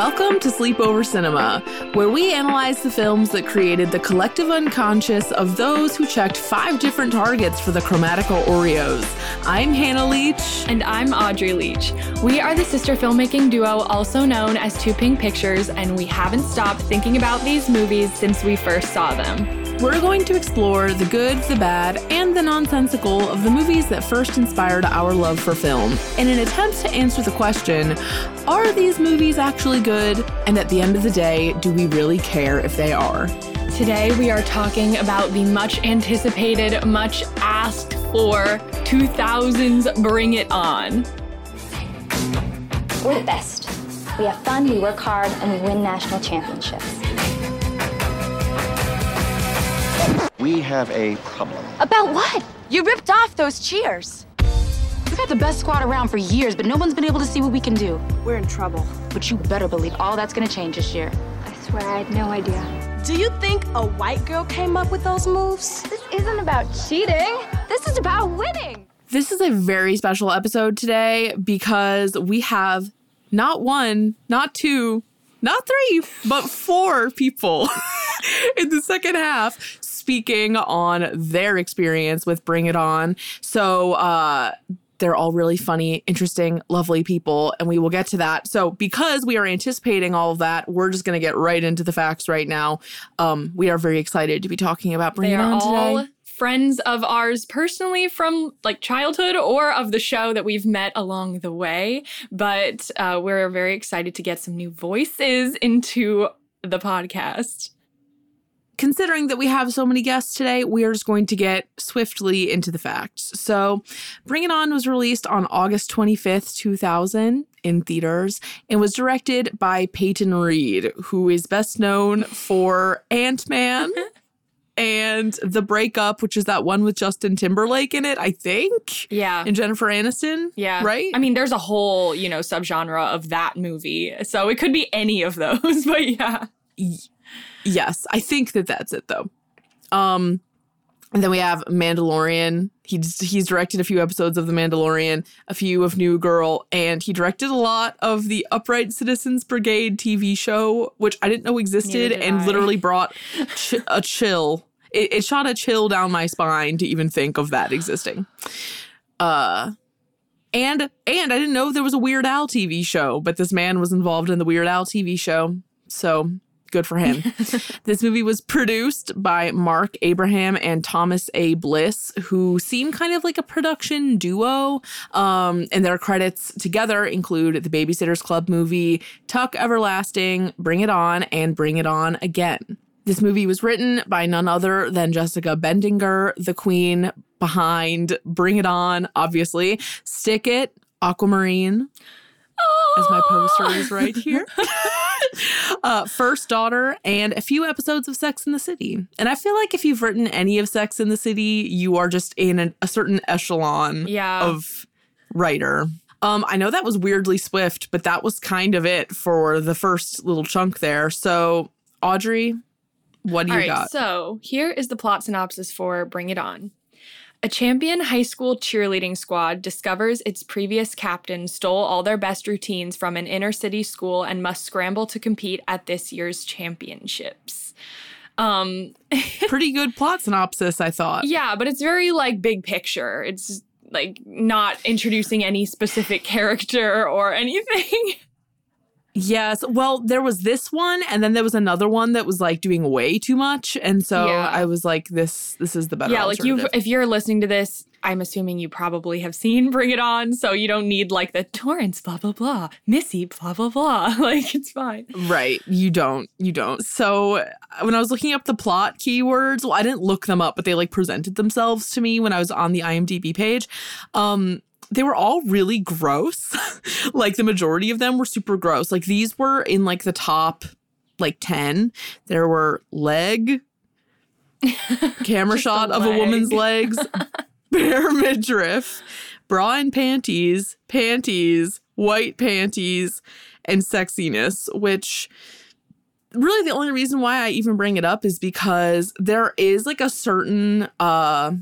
Welcome to Sleepover Cinema, where we analyze the films that created the collective unconscious of those who checked five different targets for the Chromatica Oreos. I'm Hannah Leach. And I'm Audrey Leach. We are the sister filmmaking duo, also known as Too Pink Pictures, and we haven't stopped thinking about these movies since we first saw them. We're going to explore the good, the bad, and the nonsensical of the movies that first inspired our love for film in an attempt to answer the question are these movies actually good? And at the end of the day, do we really care if they are? Today, we are talking about the much anticipated, much asked for 2000s Bring It On. We're the best. We have fun, we work hard, and we win national championships. We have a problem. About what? You ripped off those cheers. We've had the best squad around for years, but no one's been able to see what we can do. We're in trouble. But you better believe all that's gonna change this year. I swear I had no idea. Do you think a white girl came up with those moves? This isn't about cheating. This is about winning. This is a very special episode today because we have not one, not two, not three, but four people in the second half speaking on their experience with Bring It On. So, uh, they're all really funny, interesting, lovely people, and we will get to that. So, because we are anticipating all of that, we're just going to get right into the facts right now. Um, we are very excited to be talking about Bring It On all today. Friends of ours personally from like childhood or of the show that we've met along the way. But uh, we're very excited to get some new voices into the podcast considering that we have so many guests today, we are just going to get swiftly into the facts. So, Bring It On was released on August 25th, 2000 in theaters and was directed by Peyton Reed, who is best known for Ant-Man and The Breakup, which is that one with Justin Timberlake in it, I think. Yeah. And Jennifer Aniston. Yeah. Right? I mean, there's a whole, you know, subgenre of that movie. So it could be any of those, but yeah. Yes, I think that that's it though. Um, and then we have Mandalorian. He's he's directed a few episodes of The Mandalorian, a few of New Girl, and he directed a lot of the Upright Citizens Brigade TV show, which I didn't know existed, and I. literally brought ch- a chill. It, it shot a chill down my spine to even think of that existing. Uh, and and I didn't know there was a Weird Al TV show, but this man was involved in the Weird Al TV show. So good for him. this movie was produced by Mark Abraham and Thomas A. Bliss, who seem kind of like a production duo. Um, and their credits together include the Babysitters Club movie, Tuck Everlasting, Bring It On, and Bring It On Again. This movie was written by none other than Jessica Bendinger, the queen behind Bring It On, obviously, Stick It, Aquamarine, as my poster is right here. uh, First Daughter, and a few episodes of Sex in the City. And I feel like if you've written any of Sex in the City, you are just in an, a certain echelon Yeah. of writer. Um, I know that was weirdly swift, but that was kind of it for the first little chunk there. So, Audrey, what do All you right, got? so here is the plot synopsis for Bring It On. A champion high school cheerleading squad discovers its previous captain stole all their best routines from an inner city school and must scramble to compete at this year's championships. Um, Pretty good plot synopsis, I thought. yeah, but it's very like big picture. It's like not introducing any specific character or anything. Yes. Well, there was this one, and then there was another one that was like doing way too much, and so Yeah. I was like, "This, this is the better." yeah, like you if you're listening to this, I'm assuming you probably have seen Bring It On, so you don't need like the Torrance blah blah blah, Missy blah blah blah. Like it's fine. Right. You don't. You don't. So when I was looking up the plot keywords, well, I didn't look them up, but they like presented themselves to me when I was on the IMDb page. Um, they were all really gross. like the majority of them were super gross. Like these were in like the top like 10. There were leg, camera shot of a woman's legs, bare midriff, bra and panties, panties, white panties, and sexiness, which really the only reason why I even bring it up is because there is like a certain uh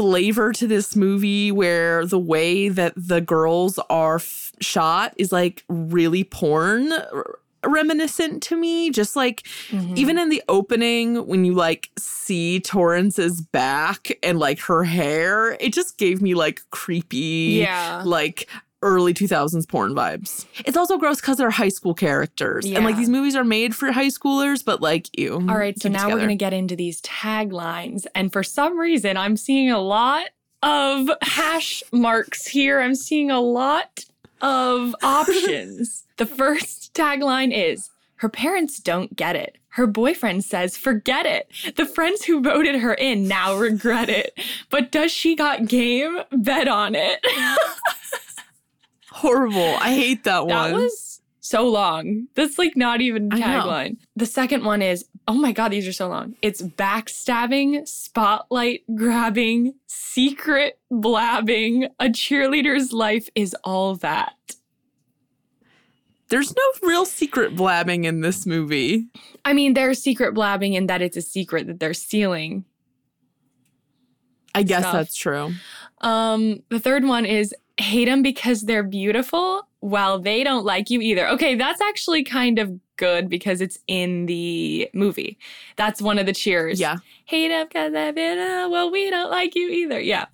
flavor to this movie where the way that the girls are f- shot is like really porn r- reminiscent to me just like mm-hmm. even in the opening when you like see Torrance's back and like her hair it just gave me like creepy Yeah. like early 2000s porn vibes. It's also gross cuz they're high school characters. And like these movies are made for high schoolers but like you. All right, so keep it now we're going to get into these taglines. And for some reason, I'm seeing a lot of hash marks here. I'm seeing a lot of options. the first tagline is Her parents don't get it. Her boyfriend says, forget it. The friends who voted her in now regret it. But does she got game? Bet on it. horrible. I hate that one. That was so long. That's like not even a I know. tagline. The second one is, oh my God, these are so long. It's backstabbing, spotlight grabbing, secret blabbing. A cheerleader's life is all that. There's no real secret blabbing in this movie. I mean, there's secret blabbing in that it's a secret that they're stealing. I guess Stuff. that's true. Um, the third one is hate them because they're beautiful while they don't like you either. Okay, that's actually kind of good because it's in the movie. That's one of the cheers. Yeah. Hate them because they're beautiful. Well, we don't like you either. Yeah.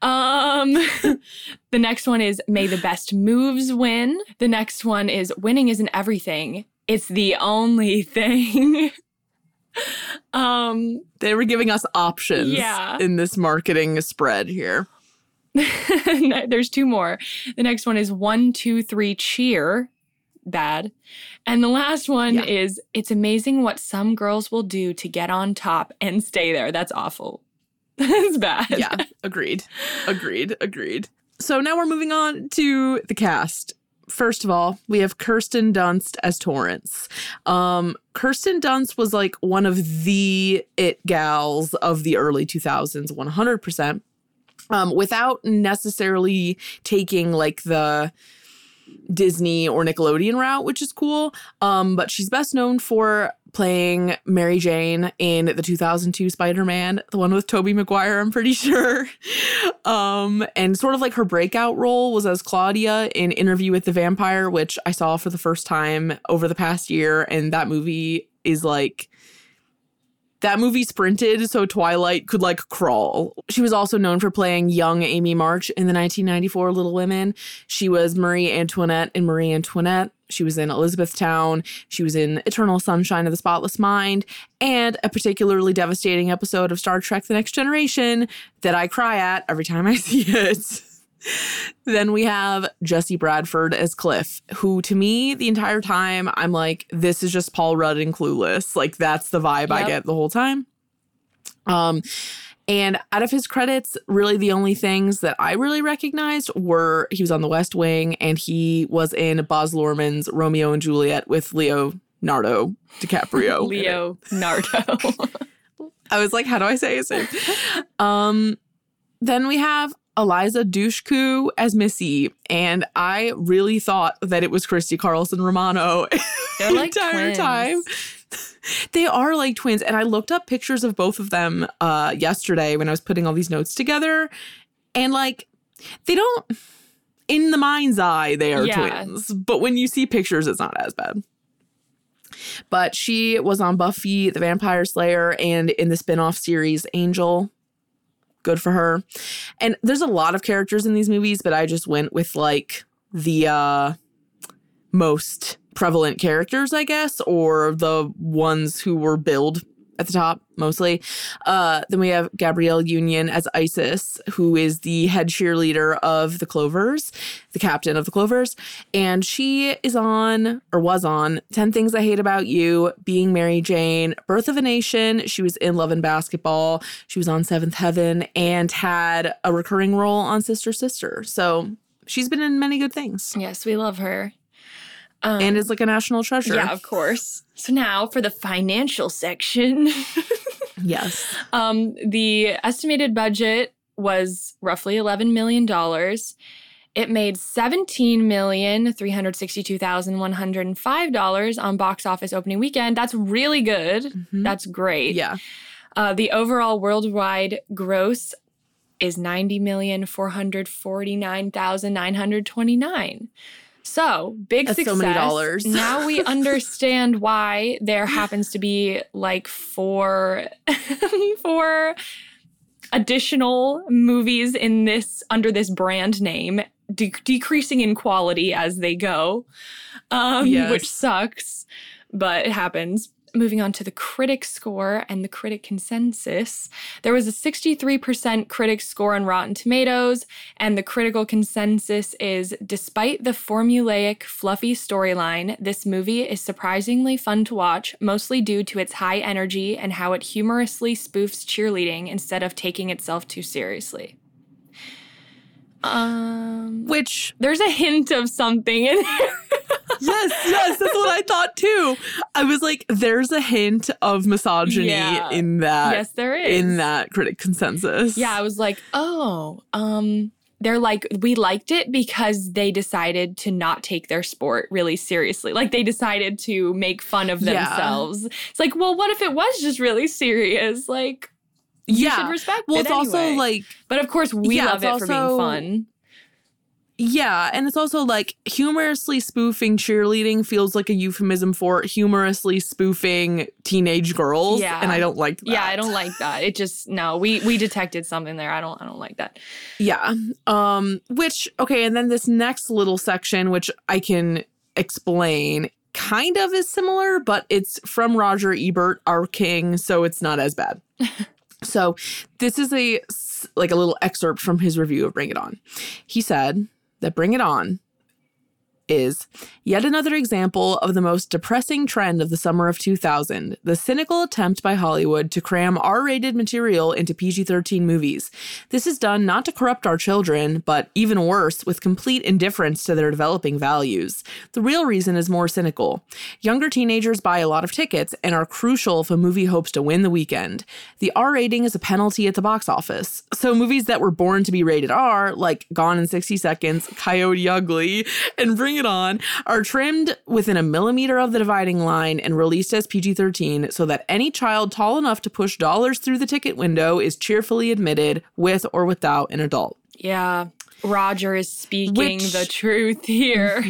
Um, the next one is may the best moves win. The next one is winning isn't everything. It's the only thing. um, They were giving us options Yeah. in this marketing spread here. There's two more. The next one is one, two, three, cheer. Bad. And the last one Yeah. is it's amazing what some girls will do to get on top and stay there. That's awful. That's bad. Yeah, agreed. Agreed. Agreed. So now we're moving on to the cast. First of all, we have Kirsten Dunst as Torrance. Um, Kirsten Dunst was like one of the it gals of the early 2000s, 100%. Um, without necessarily taking like the Disney or Nickelodeon route, which is cool. Um, but she's best known for playing Mary Jane in the 2002 Spider-Man, the one with Tobey Maguire, I'm pretty sure. Um, and sort of like her breakout role was as Claudia in Interview with the Vampire, which I saw for the first time over the past year, and that movie is like that movie sprinted so Twilight could like crawl. She was also known for playing young Amy March in the 1994 Little Women. She was Marie Antoinette in Marie Antoinette. She was in Elizabethtown. She was in Eternal Sunshine of the Spotless Mind and a particularly devastating episode of Star Trek The Next Generation that I cry at every time I see it. Then we have Jesse Bradford as Cliff, who to me, the entire time, I'm like, this is just Paul Rudd and Clueless. Like, that's the vibe I get the whole time. Um, and out of his credits, really the only things that I really recognized were he was on The West Wing and he was in Baz Luhrmann's Romeo and Juliet with Leonardo DiCaprio. in. Leo Nardo. I was like, how do I say his name? um, then we have Eliza Dushku as Missy, and I really thought that it was Christy Carlson Romano They're the like entire twins. time. They are like twins, and I looked up pictures of both of them uh, yesterday when I was putting all these notes together, and like they don't. In the mind's eye, they are Yeah. twins, but when you see pictures, it's not as bad. But she was on Buffy the Vampire Slayer and in the spin-off series Angel. Good for her. And there's a lot of characters in these movies, but I just went with like the uh most prevalent characters, I guess, or the ones who were billed at the top mostly. Uh, then we have Gabrielle Union as Isis, who is the head cheerleader of the Clovers, the captain of the Clovers. And she is on, or was on, 10 Things I Hate About You, Being Mary Jane, Birth of a Nation. She was in Love and Basketball. She was on Seventh Heaven and had a recurring role on Sister Sister. So she's been in many good things yes, we love her. Um, and is like a national treasure. Yeah, of course. So now for the financial section. Yes. Um, the estimated budget was roughly $11 million. It made $17,362,105 on box office opening weekend. That's really good. Mhm. That's great. Yeah. Uh, the overall worldwide gross is 90,449,929. So, big That's so success. many dollars. now we understand why there happens to be like four four additional movies in this under this brand name de- decreasing in quality as they go. Um Yes. which sucks, but it happens. Moving on to the critic score and the critic consensus. There was a 63% critic score on Rotten Tomatoes, and the critical consensus is despite the formulaic, fluffy storyline, this movie is surprisingly fun to watch, mostly due to its high energy and how it humorously spoofs cheerleading instead of taking itself too seriously. Um, Which there's a hint of something in there. yes, yes, that's what I thought too. I was like, there's a hint of misogyny Yeah. in that. yes, there is. in that critic consensus. Yeah, I was like, oh, um, they're like, we liked it because they decided to not take their sport really seriously. Like they decided to make fun of Yeah. themselves. It's like, well, what if it was just really serious? Like, you yeah. should respect well, it it's also like but of course, we Yeah, love it it's for being fun. Yeah, and it's also like humorously spoofing cheerleading feels like a euphemism for humorously spoofing teenage girls. Yeah. And I don't like that. Yeah, I don't like that. It just no, we we detected something there. I don't I don't like that. Yeah. Um, which, okay, and then this next little section, which I can explain, kind of is similar, but it's from Roger Ebert, our king, so it's not as bad. so this is a like a little excerpt from his review of Bring It On. He said that Bring It On is yet another example of the most depressing trend of the summer of 2000 the cynical attempt by Hollywood to cram R rated material into PG 13 movies. This is done not to corrupt our children, but even worse, with complete indifference to their developing values. The real reason is more cynical. Younger teenagers buy a lot of tickets and are crucial if a movie hopes to win the weekend. The R rating is a penalty at the box office. So movies that were born to be rated R, like Gone in 60 Seconds, Coyote Ugly, and Bring It On, are trimmed within a millimeter of the dividing line and released as PG 13 so that any child tall enough to push dollars through the ticket window is cheerfully admitted with or without an adult. Yeah. Roger is speaking Which- Mm-hmm. the truth here.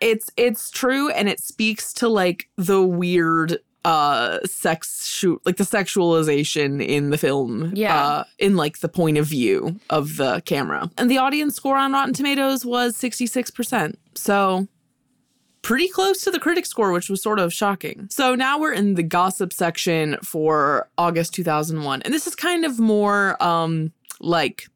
It's it's true and it speaks to like the weird uh sex shoot like the sexualization in the film Yeah. uh in like the point of view of the camera. And the audience score on rotten tomatoes was 66% so pretty close to the critic score which was sort of shocking. So now we're in the gossip section for august 2001 and this is kind of more um like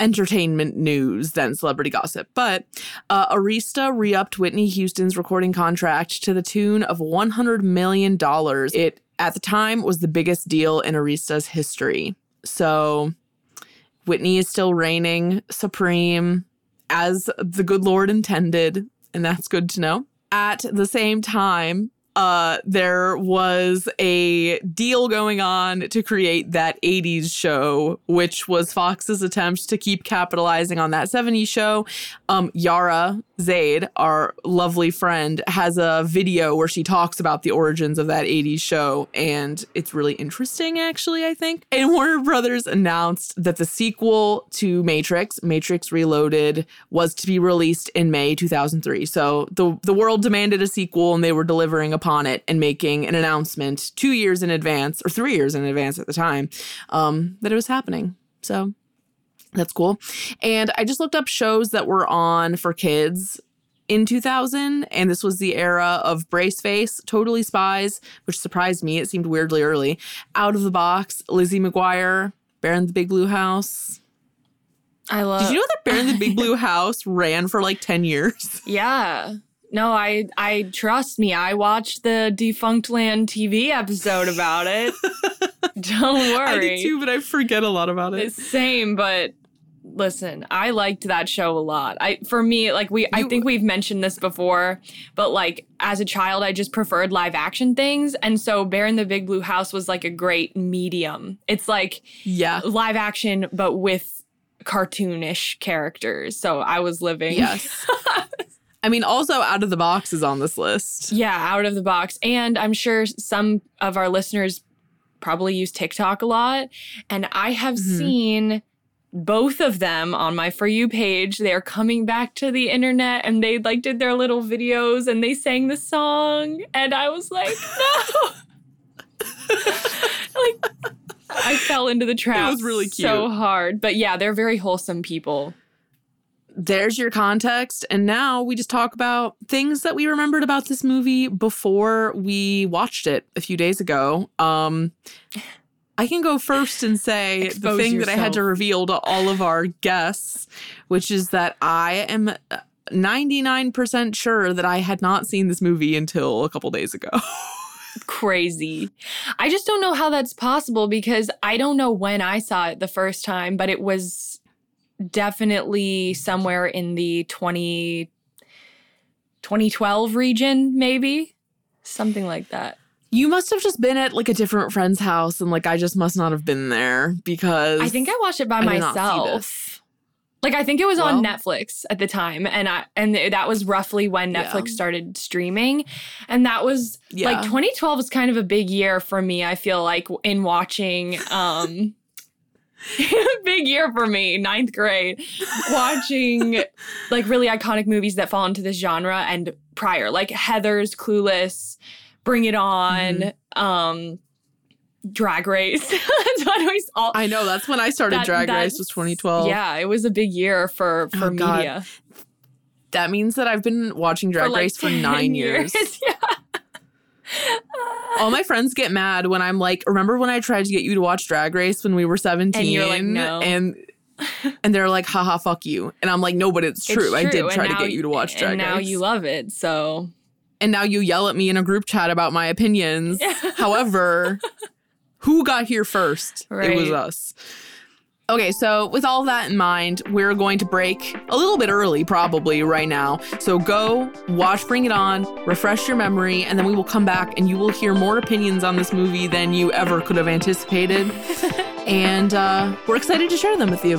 entertainment news than celebrity gossip. But uh, Arista re upped Whitney Houston's recording contract to the tune of $100 million. It, at the time, was the biggest deal in Arista's history. So Whitney is still reigning supreme as the good Lord intended. And that's good to know. At the same time, uh, there was a deal going on to create that 80s show, which was Fox's attempt to keep capitalizing on that 70s show. Um, Yara Zaid, our lovely friend, has a video where she talks about the origins of that 80s show, and it's really interesting, actually, I think. And Warner Brothers announced that the sequel to Matrix, Matrix Reloaded, was to be released in May 2003. So the, the world demanded a sequel, and they were delivering upon it and making an announcement two years in advance, or three years in advance at the time, um, that it was happening. So that's cool. And I just looked up shows that were on for kids in 2000, and this was the era of Brace Face, Totally Spies, which surprised me. It seemed weirdly early. Out of the Box, Lizzie McGuire, Bear in the Big Blue House. I love Did you know that Bear in the Big Blue House ran for like 10 years? Yeah. No, I I trust me. I watched the Defunctland TV episode about it. Don't worry. I did too, but I forget a lot about it. It's same, but listen, I liked that show a lot. I for me, like we I think we've mentioned this before, but like as a child I just preferred live action things. And so Bear in the Big Blue House was like a great medium. It's like yeah. live action but with cartoonish characters. So I was living Yes. I mean, also Out of the Box is on this list. Yeah, out of the box. And I'm sure some of our listeners probably use TikTok a lot. And I have Mhm. seen both of them on my For You page. They're coming back to the internet and they like did their little videos and they sang the song. And I was like, no. like, I fell into the trap. It was really cute. So hard. But yeah, they're very wholesome people. there's your context. And now we just talk about things that we remembered about this movie before we watched it a few days ago. Um, I can go first and say the thing that I had to reveal to all of our guests, which is that I am uh, 99% sure that I had not seen this movie until a couple days ago. crazy. I just don't know how that's possible because I don't know when I saw it the first time, but it was definitely somewhere in the 20 2012 region maybe. Something like that. You must have just been at like a different friend's house and like I just must not have been there because I think I watched it by I did not see myself. Like I think it was on Netflix at the time and I and that was roughly when Yeah. Netflix started streaming and that was Yeah. like 2012 was kind of a big year for me I feel like in watching um big year for me ninth grade watching like really iconic movies that fall into this genre and prior like Heather's Clueless Bring It On Mm-hmm. um Drag Race that's we all I know that's when I started that- Drag Race was 2012. Yeah, it was a big year for for Oh, God. media. That means that I've been watching Drag like Race for nine years. yeah. All my friends get mad when I'm like, remember when I tried to get you to watch Drag Race when we were 17? And you're like, no. And and they're like, haha, fuck you. And I'm like, no, but it's true. I did try to get you to watch Drag And now you love it. So and now you yell at me in a group chat about my opinions. However, who got here first? It was us. Okay, so with all that in mind, we're going to break a little bit early, probably right now. So go watch Bring It On, refresh your memory, and then we will come back and you will hear more opinions on this movie than you ever could have anticipated. and uh, we're excited to share them with you.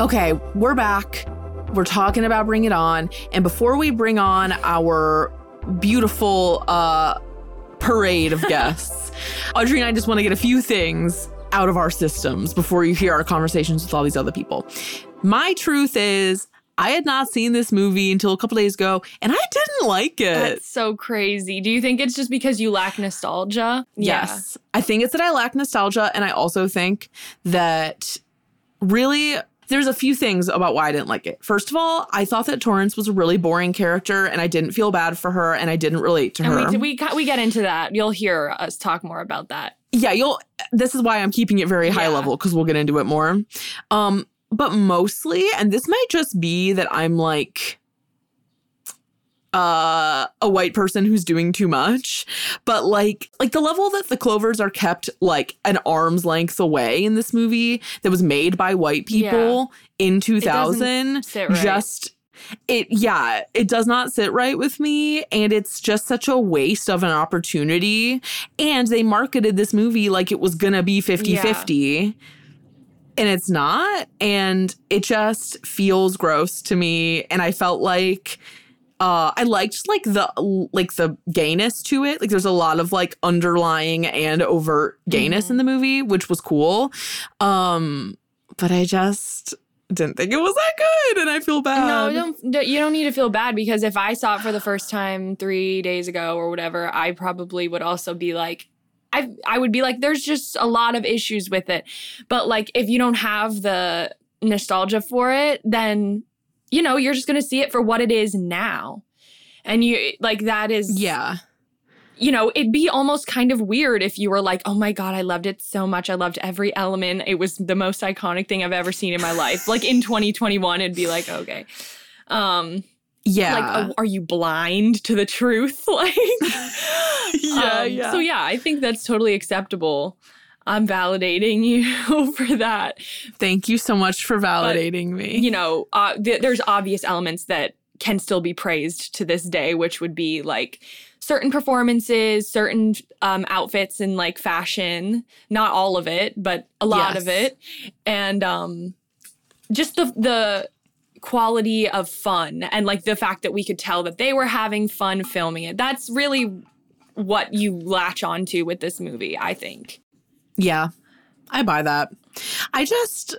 Okay, we're back. We're talking about Bring It On. And before we bring on our beautiful uh, parade of guests, Audrey and I just want to get a few things out of our systems before you hear our conversations with all these other people. My truth is, I had not seen this movie until a couple days ago, and I didn't like it. that's so crazy. Do you think it's just because you lack nostalgia? Yes. I think it's that I lack nostalgia. And I also think that really there's a few things about why I didn't like it. First of all, I thought that Torrance was a really boring character and I didn't feel bad for her and I didn't relate to And her. we, we we get into that. You'll hear us talk more about that. yeah, you'll this is why I'm keeping it very high Yeah. level because we'll get into it more. Um, but mostly, and this might just be that I'm like uh a white person who's doing too much. But like like the level that the clovers are kept like an arm's length away in this movie that was made by white people in 2000 sit right. just it yeah it does not sit right with me. And it's just such a waste of an opportunity. And they marketed this movie like it was gonna be 50-50 and it's not. And it just feels gross to me. And i felt like uh i liked like the like the gayness to it. Like there's a lot of like underlying and overt gayness in the movie which was cool. Um but i just didn't think it was that good and i feel bad. No, don't- you don't need to feel bad because if I saw it for the first time three days ago or whatever, I probably would also be like, I I would be like, there's just a lot of issues with it. But like, if you don't have the nostalgia for it, then you know you're just gonna see it for what it is now. And you like that is Yeah. you know, it'd be almost kind of weird if you were like, oh my God, I loved it so much. I loved every element. It was the most iconic thing I've ever seen in my life. like in 2021, it'd be like, okay. Um, Yeah. like, oh, are you blind to the truth? Like, yeah, um, yeah. So yeah, I think that's totally acceptable. I'm validating you for that. Thank you so much for validating me. You know, uh, th- there's obvious elements that can still be praised to this day, which would be like certain performances, certain um, outfits and like fashion. Not all of it, but a lot of it, and um, just the the quality of fun and like the fact that we could tell that they were having fun filming it. That's really what you latch onto with this movie, I think. Yeah, I buy that. I just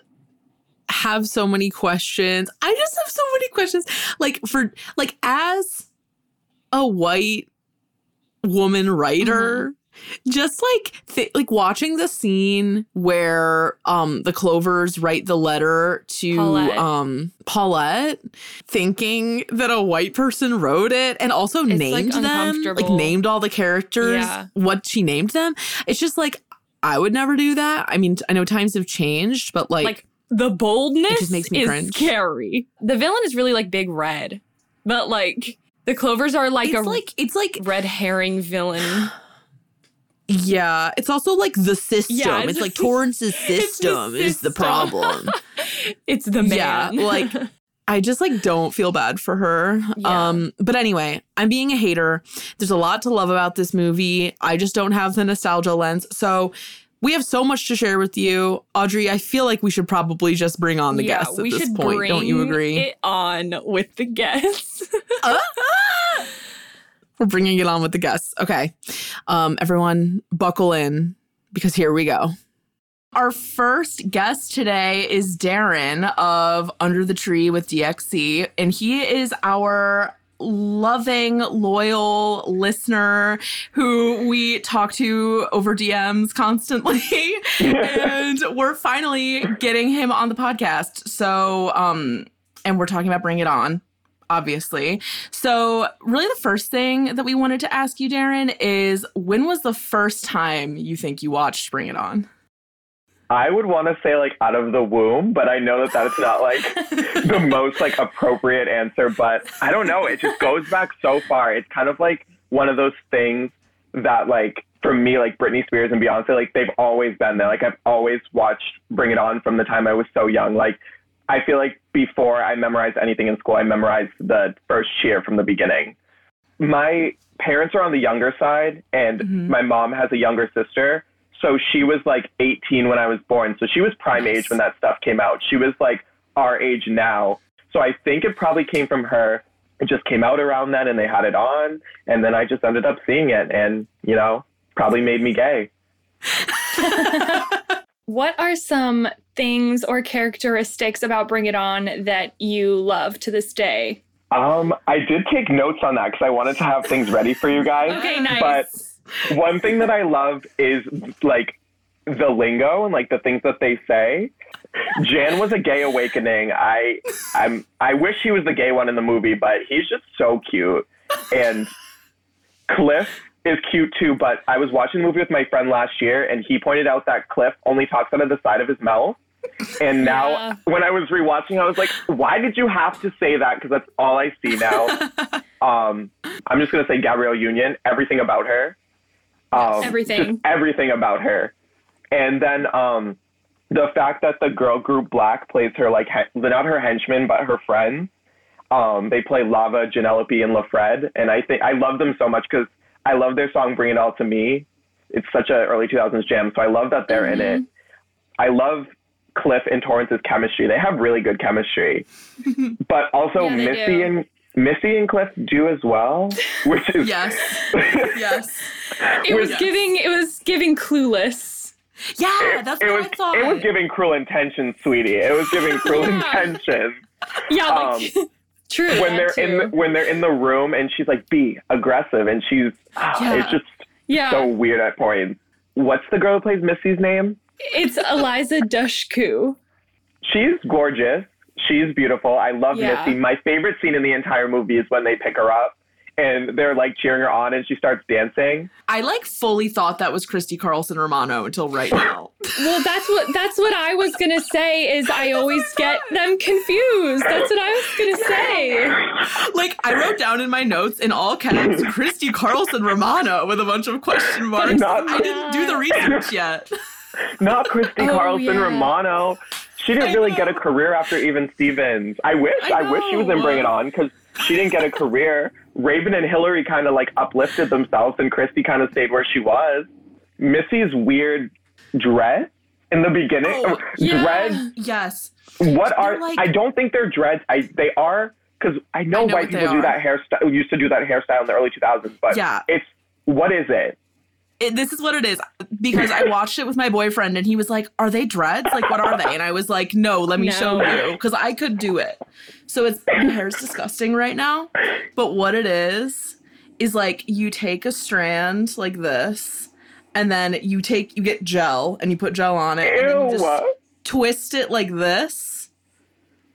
have so many questions. I just have so many questions. Like for like as a white woman writer, just like th- like watching the scene where um the Clovers write the letter to Paulette. um Paulette, thinking that a white person wrote it and also like, named them, like named all the characters, Yeah. what she named them. It's just like I would never do that. I mean, I know times have changed, but like, like the boldness It just makes me is cringe. scary. The villain is really like Big Red, but like the Clovers are like it's a like it's like red herring villain. yeah, it's also like the system. Yeah, it's, it's- like Torrance's the system is the problem. It's the man. Yeah, like I just like don't feel bad for her. Yeah. Um but anyway, I'm being a hater. There's a lot to love about this movie. I just don't have the nostalgia lens. So we have so much to share with you. Audrey, I feel like we should probably just bring on the yeah, guests at we this should point. bring Don't you agree? It on with the guests. We're bringing it on with the guests. Okay. Um, everyone, buckle in because here we go. Our first guest today is Darren of Under the Tree with DXC, and he is our loving, loyal listener who we talk to over DMs constantly. and we're finally getting him on the podcast. So, um, and we're talking about Bring It On obviously. So, really, the first thing that we wanted to ask you, Darren, is when was the first time you think you watched Bring It On? I would want to say like out of the womb, but I know that that's not like the most like appropriate answer. But I don't know. It just goes back so far. It's kind of like one of those things that like for me, like Britney Spears and Beyonce, like they've always been there. Like I've always watched Bring It On from the time I was so young. Like I feel like before I memorized anything in school, I memorized the first cheer from the beginning. My parents are on the younger side, and mm-hmm. my mom has a younger sister. So she was like 18 when I was born. So she was prime age when that stuff came out. She was like our age now. So I think it probably came from her. It just came out around then and they had it on. And then I just ended up seeing it and, you know, probably made me gay. what are some things or characteristics about Bring It On that you love to this day? Um, I did take notes on that because I wanted to have things ready for you guys. Okay, nice. But one thing that I love is like the lingo and like the things that they say. Jan was a gay awakening. I I'm I wish he was the gay one in the movie, but he's just so cute. And Cliff is cute too, but I was watching the movie with my friend last year and he pointed out that Cliff only talks out of the side of his mouth. And now Yeah. when I was rewatching, I was like, why did you have to say that? Because that's all I see now. um, I'm just going to say Gabrielle Union, everything about her. Um, Everything. Everything about her. And then um, the fact that the girl group Blaque plays her, like, he- not her henchmen, but her friends. Um, they play Lava, Jenelope, and LaFred. And I think I love them so much because I love their song Bring It All to Me. It's such a early 2000s jam. So I love that they're in it. I love Cliff and Torrance's chemistry. They have really good chemistry. but also Yeah, Missy do. and Missy and Cliff do as well, which is Yes. yes. It was Yes. giving it was giving clueless. Yeah, that's it what was I thought. it was giving cruel intentions, sweetie. It was giving cruel Yeah. intentions. Yeah, like true. Um, When they're in the, when they're in the room and she's like, "Be aggressive," and she's ah, Yeah. it's just yeah, so weird at points. What's the girl who plays Missy's name? it's Eliza Dushku. She's gorgeous. She's beautiful. I love Yeah. Missy. My favorite scene in the entire movie is when they pick her up and they're like cheering her on, and she starts dancing. I like fully thought that was Christy Carlson Romano until right now. Well, that's what that's what I was gonna say. Is I always get them confused. That's what I was gonna say. like I wrote down in my notes in all caps Christy Carlson Romano with a bunch of question marks. Not- I didn't do the research yet. Not Christy Oh, Carlson yeah. Romano. She didn't really get a career after even Stevens. I wish. I I, wish she was in. Bring It On because she didn't get a career. Raven and Hillary kind of like uplifted themselves, and Christy kind of stayed where she was. Missy's weird dress in the beginning. Oh, yeah. Dreads. Yes. What are? They're like- I don't think they're dreads. I they are because I know, I know white people do are. that hairstyle. Used to do that hairstyle in the early 2000s, but Yeah. it's what is it? It, this is what it is because I watched it with my boyfriend and he was like, "Are they dreads? Like, what are they?" And I was like, "No, let me No. show you," because I could do it. So it's my hair's disgusting right now, but what it is is like you take a strand like this, and then you take you get gel and you put gel on it, and then you just twist it like this.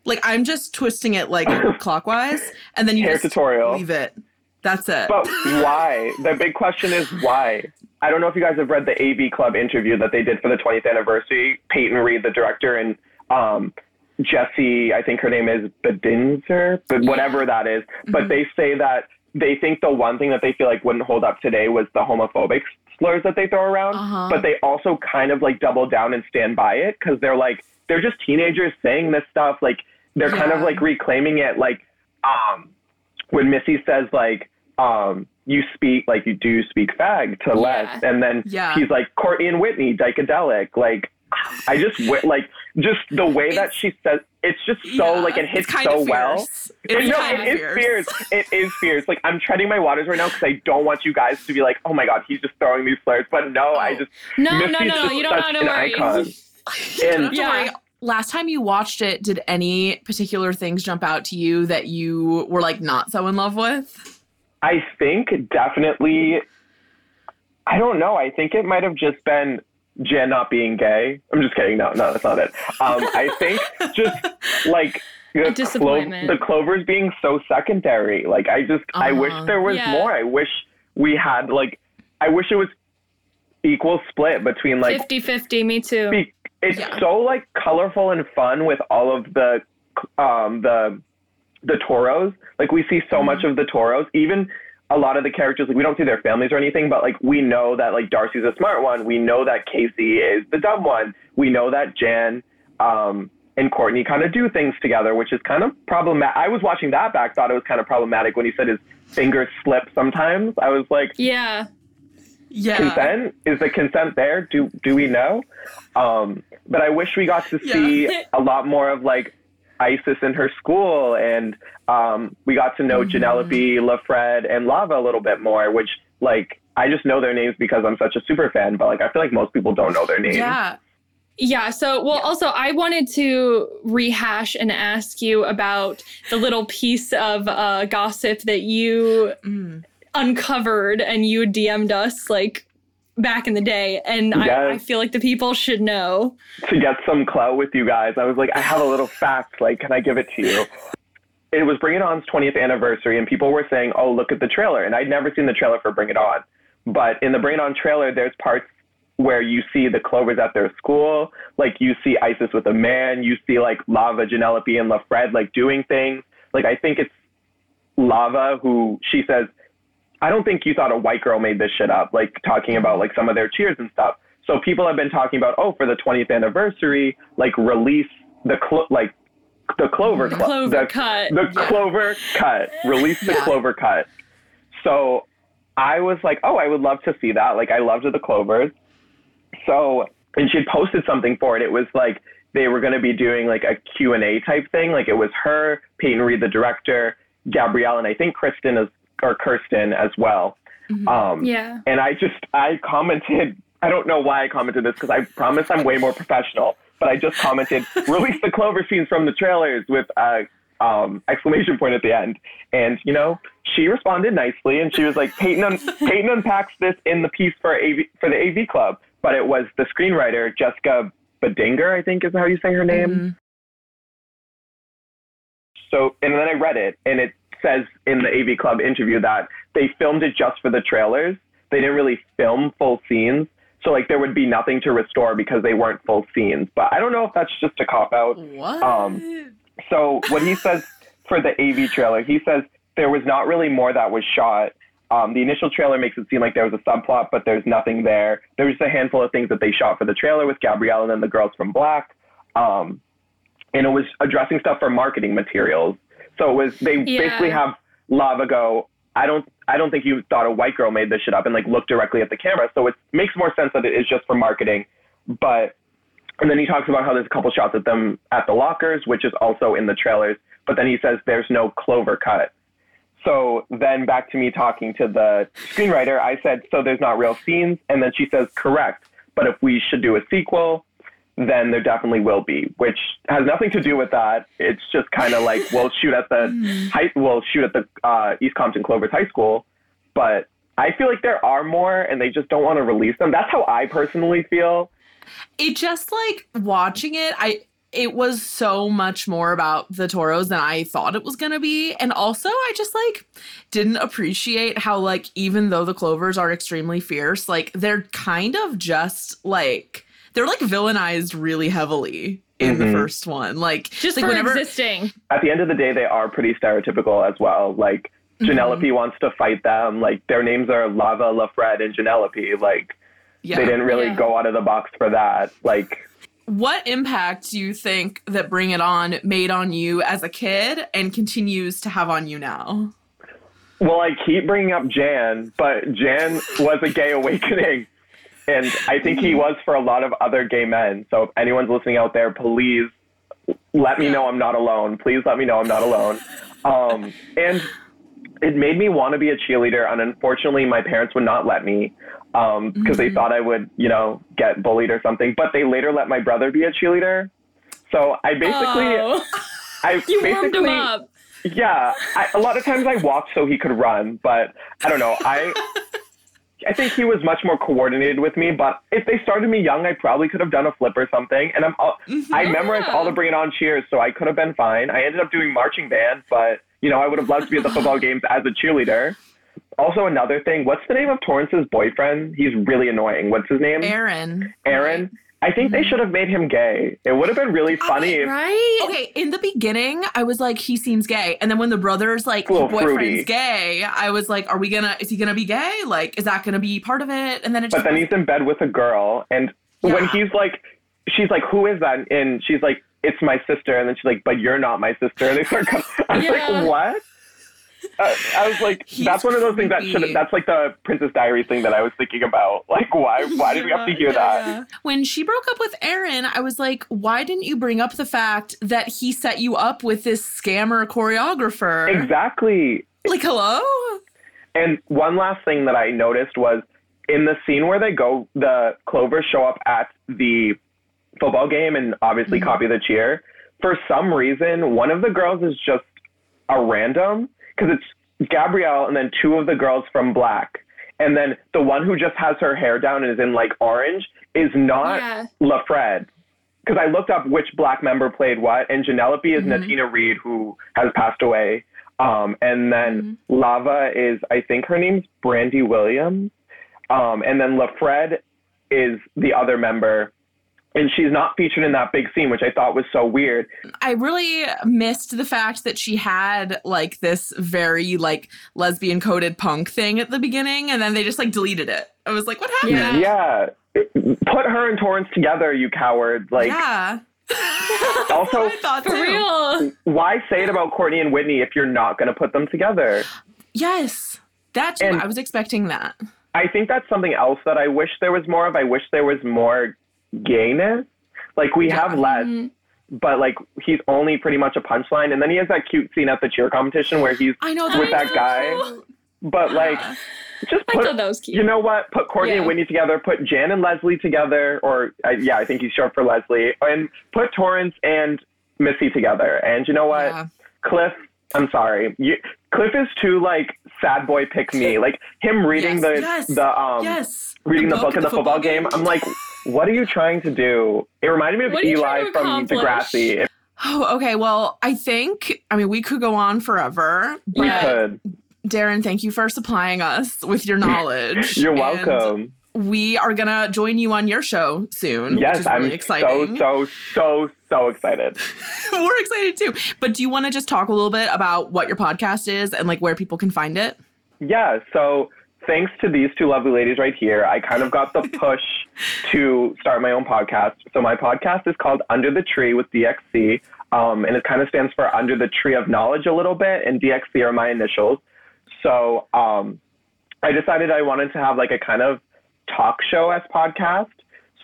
Like I'm just twisting it like clockwise, and then you Hair just tutorial. leave it. That's it. But why? The big question is why? I don't know if you guys have read the AV Club interview that they did for the 20th anniversary. Peyton Reed, the director, and um, Jesse, I think her name is Bedinzer, but whatever that is. But they say that they think the one thing that they feel like wouldn't hold up today was the homophobic slurs that they throw around. Uh-huh. But they also kind of like double down and stand by it because they're like, they're just teenagers saying this stuff. Like, they're kind of like reclaiming it. Like, um, when Missy says like, um, you speak like you do speak fag to Les, and then Yeah. he's like Courtney and Whitney, dykadelic. Like, I just like just the way that she says it's just so Yeah, like it it's hits so well. It's no, it is fierce. It is fierce. Like I'm treading my waters right now because I don't want you guys to be like, oh my god, he's just throwing these slurs. But no, I just No, no, Missy's no, just you don't have to worry. And Don't Yeah. worry. Last time you watched it, did any particular things jump out to you that you were like not so in love with? I think definitely. I don't know. I think it might have just been Jen not being gay. I'm just kidding. No, no, that's not it. Um, I think just like the, clo- the clovers being so secondary. Like I just, I wish Uh-huh. there was Yeah. more. I wish we had like, I wish it was equal split between like 50-50, me too. be- it's Yeah. so like colorful and fun with all of the um the the toros like we see so Mm-hmm. much of the toros even a lot of the characters like we don't see their families or anything but like we know that like darcy's a smart one we know that casey is the dumb one we know that jan um and courtney kind of do things together which is kind of problematic i was watching that back thought it was kind of problematic when he said his fingers slip sometimes i was like Yeah. Yeah. consent is the consent there do do we know um but i wish we got to Yeah. see a lot more of like isis in her school and um we got to know Mm-hmm. Jenelope, lafred and lava a little bit more which like i just know their names because i'm such a super fan but like i feel like most people don't know their names Yeah. Yeah. So, well, also, I wanted to rehash and ask you about the little piece of uh, gossip that you Mm. uncovered and you DM'd us like back in the day. And I, I feel like the people should know. to get some clout with you guys. I was like, I have a little fact. Like, can I give it to you? It was Bring It On's 20th anniversary, and people were saying, oh, look at the trailer. And I'd never seen the trailer for Bring It On. But in the Bring It On trailer, there's parts where you see the Clovers at their school. Like, you see Isis with a man. You see, like, Lava, Jenelope, and LaFred, like, doing things. Like, I think it's Lava who she says, I don't think you thought a white girl made this shit up, like talking about like some of their cheers and stuff. So people have been talking about, oh, for the 20th anniversary, like release the clo- like the Clover The Clo- Clover the, cut. the Clover cut, release the Yeah. Clover cut. So I was like, oh, I would love to see that. Like I loved the Clovers. So and she had posted something for it. It was like they were going to be doing like a Q and A type thing. Like it was her, Peyton Reed, the director, Gabrielle, and I think Kristen as or Kirsten as well. Um, Yeah. and I just I commented. I don't know why I commented this because I promise I'm way more professional. But I just commented, release the Clover scenes from the trailers with a um, exclamation point at the end. And you know, she responded nicely, and she was like, Peyton, un- Peyton unpacks this in the piece for AV for the AV Club. But it was the screenwriter Jessica Badinger, I think is how you say her name. Mhm. So, and then I read it, and it says in the AV Club interview that they filmed it just for the trailers. They didn't really film full scenes. So like there would be nothing to restore because they weren't full scenes. But I don't know if that's just a cop out. What? Um, So what he says for the AV trailer, he says there was not really more that was shot. Um, the initial trailer makes it seem like there was a subplot, but there's nothing there. There was just a handful of things that they shot for the trailer with Gabrielle and then the girls from Blaque. Um, and it was addressing stuff for marketing materials. So it was they Yeah. basically have Lava go. I don't I don't think you thought a white girl made this shit up and like looked directly at the camera. So it makes more sense that it is just for marketing. But and then he talks about how there's a couple shots of them at the lockers, which is also in the trailers. But then he says there's no clover cut. So then back to me talking to the screenwriter, I said, so there's not real scenes. And then she says, correct. But if we should do a sequel, then there definitely will be, which has nothing to do with that. It's just kind of like we'll shoot at the high, we'll shoot at the uh, East Compton Clovers High School, but I feel like there are more, and they just don't want to release them. That's how I personally feel. it just like watching it i it was so much more about the toros than i thought it was going to be and also i just like didn't appreciate how like even though the clovers are extremely fierce like they're kind of just like they're like villainized really heavily in the Mhm. first one like Just like for whenever existing. At the end of the day, they are pretty stereotypical as well. Like Jenelope wants to fight them. Like their names are Lava, LaFred, and Jenelope. Like yeah they didn't really Yeah. go out of the box for that. Like what impact do you think that bring it on made on you as a kid and continues to have on you now Well, I keep bringing up Jan, but Jan was a gay awakening. And I think he was for a lot of other gay men. So if anyone's listening out there, please let me know I'm not alone. Please let me know I'm not alone. Um, and it made me want to be a cheerleader. And unfortunately, my parents would not let me because Mm-hmm. they thought I would, you know, get bullied or something. But they later let my brother be a cheerleader. So I basically, oh, I you warmed him up. yeah, I, a lot of times I walked so he could run, but I don't know. I I think he was much more coordinated with me. But if they started me young, I probably could have done a flip or something. And I'm all, mm-hmm. I memorized all the Bring It On cheers, so I could have been fine. I ended up doing marching band, but you know I would have loved to be at the football games as a cheerleader. Also, another thing, what's the name of Torrance's boyfriend? He's really annoying. What's his name? aaron Aaron. I think they mm-hmm. should have made him gay. It would have been really funny. if, Right? Okay, in the beginning, I was like, he seems gay. And then when the brother's like, A little boyfriend's fruity. gay, I was like, are we gonna, is he gonna be gay? Like, is that gonna be part of it? And then it but then he's in bed with a girl and when he's like she's like who is that and she's like it's my sister and then she's like but you're not my sister and they start co- i was Yeah. like what uh, i was like He's that's one of those things that should that's like the princess diary thing that i was thinking about like why why did we have to hear that when she broke up with Aaron, I was like, why didn't you bring up the fact that he set you up with this scammer choreographer? exactly Like, hello? And one last thing that I noticed was in the scene where they go, the Clovers show up at the football game and obviously copy the cheer. For some reason, one of the girls is just a random because it's Gabrielle and then two of the girls from Blaque. And then the one who just has her hair down and is in like orange is not Yeah. LaFred. Because I looked up which Blaque member played what, and Jenelope is Natina Reed, who has passed away. Um, and then Lava is, I think her name's Brandi Williams. Um, and then LaFred is the other member. And she's not featured in that big scene, which I thought was so weird. I really missed the fact that she had like this very like lesbian coded punk thing at the beginning and then they just like deleted it. I was like, what happened? Yeah. Yeah. Put her and Torrance together, you coward. Like, yeah. also, I thought For real. why say it about Courtney and Whitney if you're not going to put them together? Yes. that's. And- I was expecting that. I think that's something else that I wish there was more of. I wish there was more gayness. Like we have less, but like he's only pretty much a punchline. And then he has that cute scene at the cheer competition where he's I know with that that guy. But like, just I put. thought that was cute. You know what? Put Courtney and Yeah. Whitney together. Put Jan and Leslie together, or uh, yeah, I think he's short for Leslie. And put Torrance and Missy together. And you know what? Yeah. Cliff, I'm sorry. You, Cliff is too like sad boy pick me. Like him reading Yes, the yes, the um yes. reading the, book, and of the football, game. I'm like, what are you trying to do? It reminded me of What Eli from accomplish? Degrassi. Oh, okay. Well, I think I mean we could go on forever. We could. Darren, thank you for supplying us with your knowledge. You're And welcome. We are gonna join you on your show soon. which Yes, is I'm exciting. so, so, so, so excited. We're excited too. But do you want to just talk a little bit about what your podcast is and like where people can find it? Yeah, so thanks to these two lovely ladies right here, I kind of got the push to start my own podcast. So my podcast is called Under the Tree with DXC, um, and it kind of stands for Under the Tree of Knowledge a little bit, and DXC are my initials. So um, I decided I wanted to have like a kind of talk show as podcast.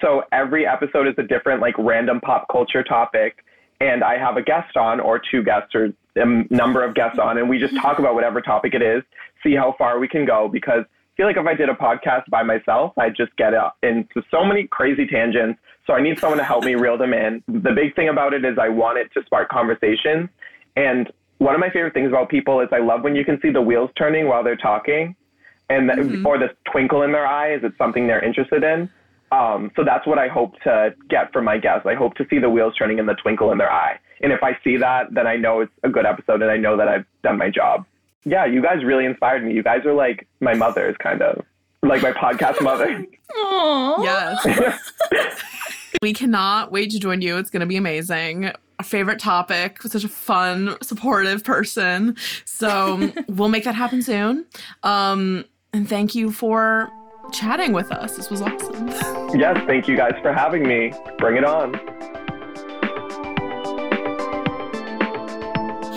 So every episode is a different like random pop culture topic, and I have a guest on or two guests or a number of guests on, and we just talk about whatever topic it is, see how far we can go. Because feel like if I did a podcast by myself, I'd just get into so many crazy tangents. So I need someone to help me reel them in. The big thing about it is I want it to spark conversations. And one of my favorite things about people is I love when you can see the wheels turning while they're talking, and the, or the twinkle in their eyes. It's something they're interested in. Um, so that's what I hope to get from my guests. I hope to see the wheels turning and the twinkle in their eye. And if I see that, then I know it's a good episode and I know that I've done my job. Yeah, you guys really inspired me. You guys are like my mothers, kind of like my podcast mother. Yes. we cannot wait to join you. It's going to be amazing. Our favorite topic, such a fun, supportive person. So we'll make that happen soon. Um, and thank you for chatting with us. This was awesome. yes, thank you guys for having me. Bring it on.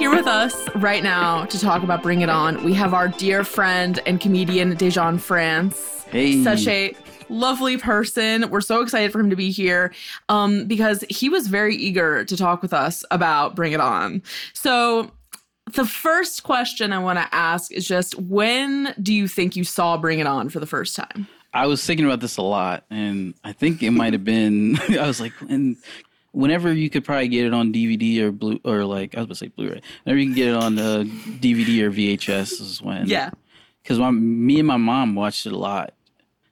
Here with us right now to talk about Bring It On, we have our dear friend and comedian Dezhawn France. Hey. Such a lovely person. We're so excited for him to be here um, because he was very eager to talk with us about Bring It On. So, the first question I want to ask is just when do you think you saw Bring It On for the first time? I was thinking about this a lot, and I think it might have been. I was like, and whenever you could probably get it on DVD or blue or like I was gonna say Blu-ray. Whenever you can get it on uh, DVD or VHS is when. Yeah. Because my me and my mom watched it a lot.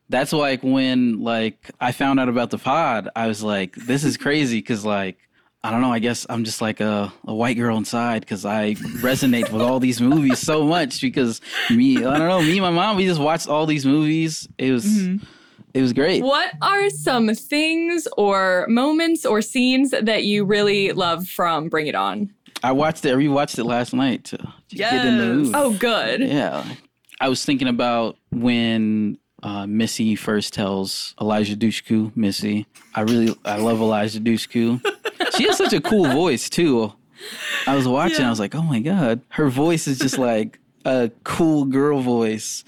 That's like when like I found out about the pod. I was like, this is crazy because like. I don't know. I guess I'm just like a, a white girl inside because I resonate with all these movies so much. Because me, I don't know, me and my mom, we just watched all these movies. It was, it was great. What are some things or moments or scenes that you really love from Bring It On? I watched it. I rewatched it last night to, to get in the mood. Oh, good. yeah. I was thinking about when uh, Missy first tells Eliza Dushku, Missy. I really, I love Eliza Dushku. she has such a cool voice too. I was watching. I was like, oh my god, her voice is just like a cool girl voice.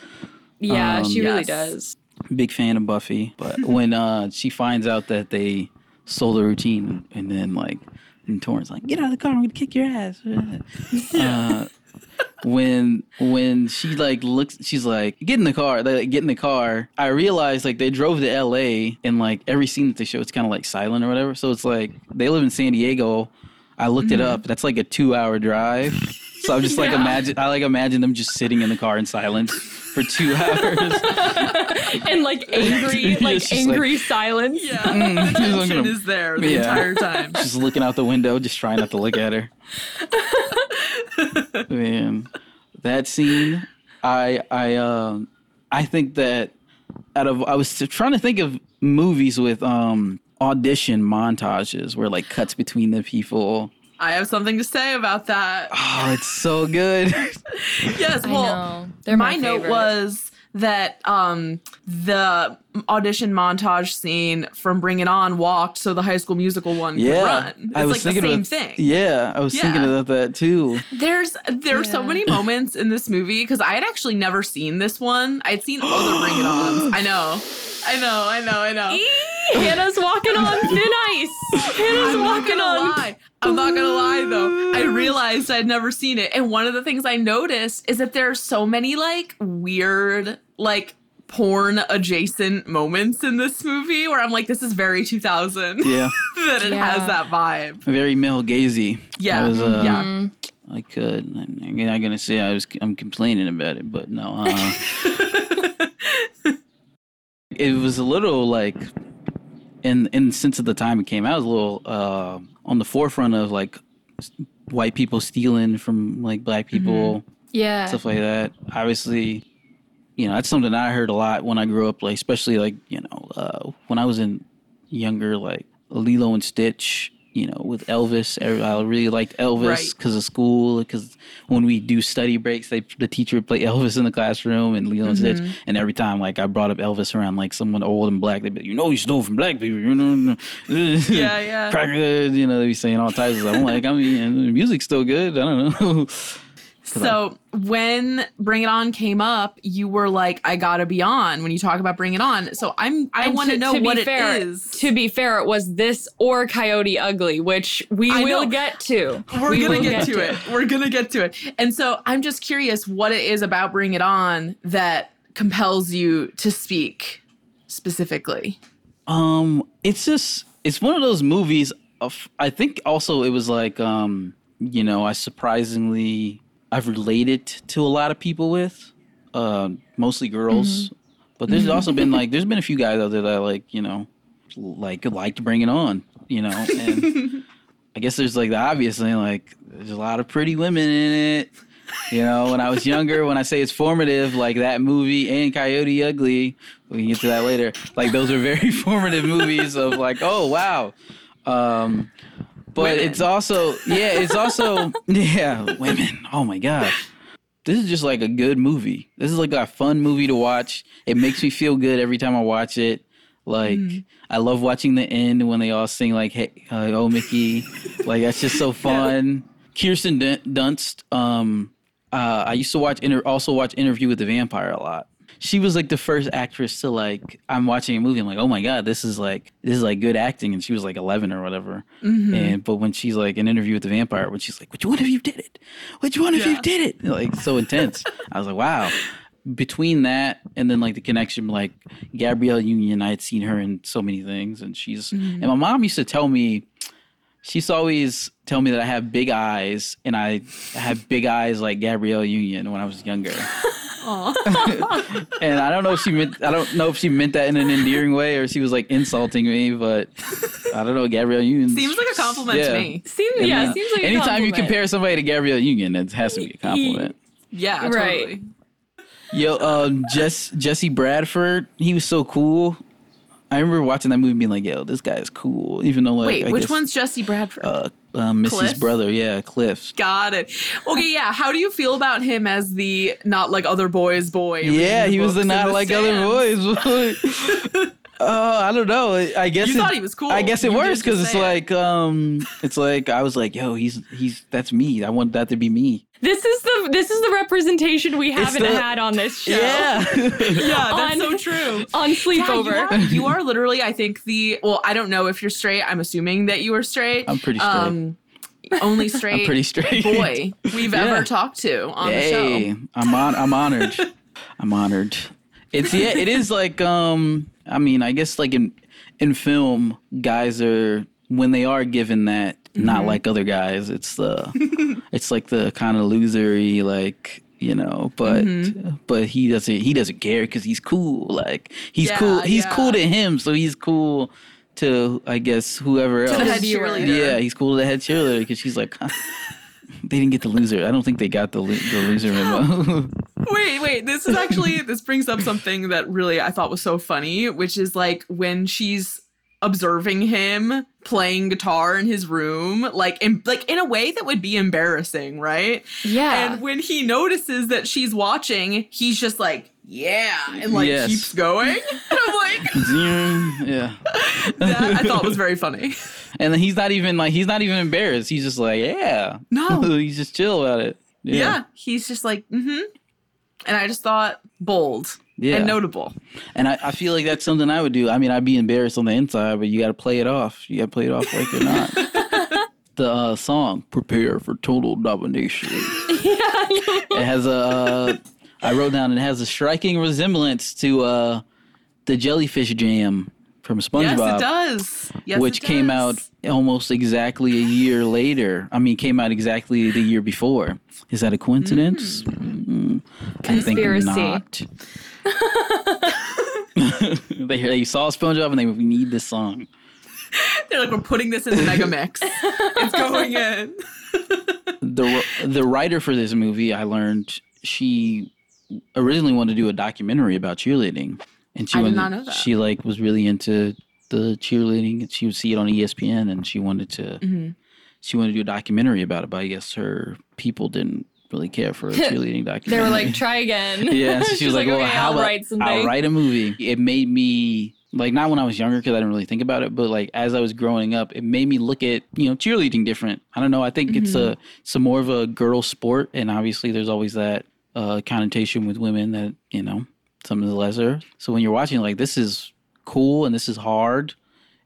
Yeah, Um, she really yes. does. Big fan of Buffy, but when uh, she finds out that they stole the routine, and then like, and Torrance like, get out of the car, I'm gonna kick your ass. uh, when when she like looks, she's like, get in the car, they like, get in the car. I realized like they drove to L.A. and like every scene that they show, it's kind of like silent or whatever. So it's like they live in San Diego. I looked it up. That's like a two-hour drive. So I'm just like imagine. I like imagine them just sitting in the car in silence for two hours. And like angry, like it's just like- angry silence. Yeah. Mm, tension gonna- is there the Yeah. entire time. just looking out the window, just trying not to look at her. Man, that scene, I I um I think that out of I was trying to think of movies with um audition montages where like cuts between the people. I have something to say about that. Oh, it's so good. Yes, well, my, my note was that um the audition montage scene from Bring It On walked so the High School Musical one could yeah, run. It's I was like the thinking same about, thing. Yeah, I was thinking Yeah. about that too. There's there's so many moments in this movie because I had actually never seen this one. I'd seen other Bring It Ons. I know, I know, I know, I know. Hannah's walking on thin ice. Hannah's I'm walking gonna on. lie. I'm not gonna lie though. I realized I'd never seen it, and one of the things I noticed is that there are so many like weird, like porn adjacent moments in this movie where I'm like, this is very 2000 Yeah, that it Yeah. has that vibe. very male gazy. Yeah, I was, uh, yeah. I could. I'm not gonna say I was. I'm complaining about it, but no. Uh, it was a little like, in in since at the time it came out, it was a little uh, on the forefront of like white people stealing from like black people, Yeah. stuff like that. Obviously, you know, that's something I heard a lot when I grew up, like especially like, you know, uh, when I was in younger, like Lilo and Stitch, you know, with Elvis. I really liked Elvis Right. because of school. Because when we do study breaks, they the teacher would play Elvis in the classroom and Lilo and mm-hmm. Stitch. And every time, like I brought up Elvis around like someone old and black, they'd be, like, you know, you stole from black people. You know, Yeah, yeah. crackers. You know, they be saying all types of stuff. I'm like, I mean, music's still good. I don't know. So when Bring It On came up, you were like, I gotta be on when you talk about Bring It On. So I'm I want to know what fair, it is. To be fair, it was this or Coyote Ugly, which we I will know. get to. We're We gonna will get, to it. We're gonna get to it. And so I'm just curious what it is about Bring It On that compels you to speak specifically. Um, it's just it's one of those movies. Of, I think also it was like um, you know, I surprisingly I've related to a lot of people with, uh, mostly girls. But there's also been like there's been a few guys out there that I like you know, like like to bring it on, you know, and I guess there's like the obvious thing like there's a lot of pretty women in it. You know, when I was younger, when I say it's formative, like that movie and Coyote Ugly, we can get to that later. Like those are very formative movies of like, oh wow. Um, but Women. it's also yeah, it's also yeah, women. Oh my god. This is just like a good movie. This is like a fun movie to watch. It makes me feel good every time I watch it. Like I love watching the end when they all sing like "Hey, uh, oh Mickey," like that's just so fun. Kirsten Dunst. Um, uh, I used to watch inter- also watch Interview with the Vampire a lot. She was like the first actress to like. I'm watching a movie. I'm like, oh my god, this is like this is like good acting. And she was like 11 or whatever. Mm-hmm. And but when she's like an Interview with the Vampire, when she's like, which one of you did it? Which one of you did it? Like so intense. I was like, wow. Between that and then like the connection, like Gabrielle Union, I had seen her in so many things, and she's mm-hmm. and my mom used to tell me she used to always tell me that I have big eyes, and I have big eyes like Gabrielle Union when I was younger. and I don't know if she meant I don't know if she meant that in an endearing way or she was like insulting me, but I don't know. Gabrielle Union Seems like a compliment Yeah. to me. Seems, And yeah, then seems like a anytime you compare somebody to Gabrielle Union, it has to be a compliment. Yeah, Right. totally. Yo, um, Jess, Jesse Bradford, he was so cool. I remember watching that movie and being like, "Yo, this guy is cool." Even though, like, Wait, I which guess, one's Jesse Bradford? Uh, uh, Missy's Cliff? brother, yeah, Cliff. Got it. Okay, yeah. How do you feel about him as the not like other boys boy? Yeah, he was the not like other stands? boys. Uh, I don't know. I guess You it- thought he was cool. I guess it You works because it's it. like, um, it's like I was like, yo, he's he's that's me. I want that to be me. This is the this is the representation we haven't the- had on this show. Yeah, Yeah, that's On- so true. On Yeah, sleepover. you, are, you are literally, I think, the well, I don't know if you're straight. I'm assuming that you are straight. I'm pretty straight. Um, only straight, I'm pretty straight. boy we've Yeah. ever talked to on the hey, show. I'm on. I'm honored. I'm honored. It's yeah. It is like um. I mean, I guess like in in film, guys are when they are given that not mm-hmm. like other guys. It's the it's like the kind of losery like you know but mm-hmm. but he doesn't he doesn't care because he's cool like he's Yeah, cool he's yeah. cool to him so he's cool to i guess whoever To else the head cheerleader. yeah he's cool to the head cheerleader because she's like they didn't get the loser i don't think they got the, lo- the loser memo Wait, wait. This is actually this brings up something that really I thought was so funny, which is like when she's observing him playing guitar in his room, like in like in a way that would be embarrassing, right? Yeah. And when he notices that she's watching, he's just like, "Yeah," and like Yes. keeps going. And I'm like, yeah that I thought was very funny. and then he's not even like he's not even embarrassed he's just like yeah No. he's just chill about it Yeah, he's just like, "Mm-hmm," and I just thought bold Yeah. and notable. And I, I feel like that's something I would do. I mean, I'd be embarrassed on the inside, but you got to play it off. You got to play it off like you're not. the uh, song "Prepare for Total Domination." it has a. Uh, I wrote down. It has a striking resemblance to uh, the Jellyfish Jam from SpongeBob, Yes, it does. Yes, which it came out almost exactly a year later. I mean, came out exactly the year before. Is that a coincidence? Mm, I think Conspiracy. not. they they saw SpongeBob and they we need this song. They're like, we're putting this in the mega mix. It's going in. the the writer for this movie, I learned she originally wanted to do a documentary about cheerleading, and she I did wanted, not know that. she like was really into the cheerleading. She would see it on ESPN, and she wanted to Mm-hmm. she wanted to do a documentary about it. But I guess her people didn't really care for a cheerleading documentary. They were like, try again. Yeah, so she was like, "Well, okay, how I'll about write something. I'll write a movie?" It made me like not when I was younger because I didn't really think about it, but like as I was growing up, it made me look at you know cheerleading different. I don't know. I think it's Mm-hmm. a it's a more of a girl sport, and obviously there's always that uh, connotation with women that you know some of the lesser. So when you're watching, like this is cool and this is hard,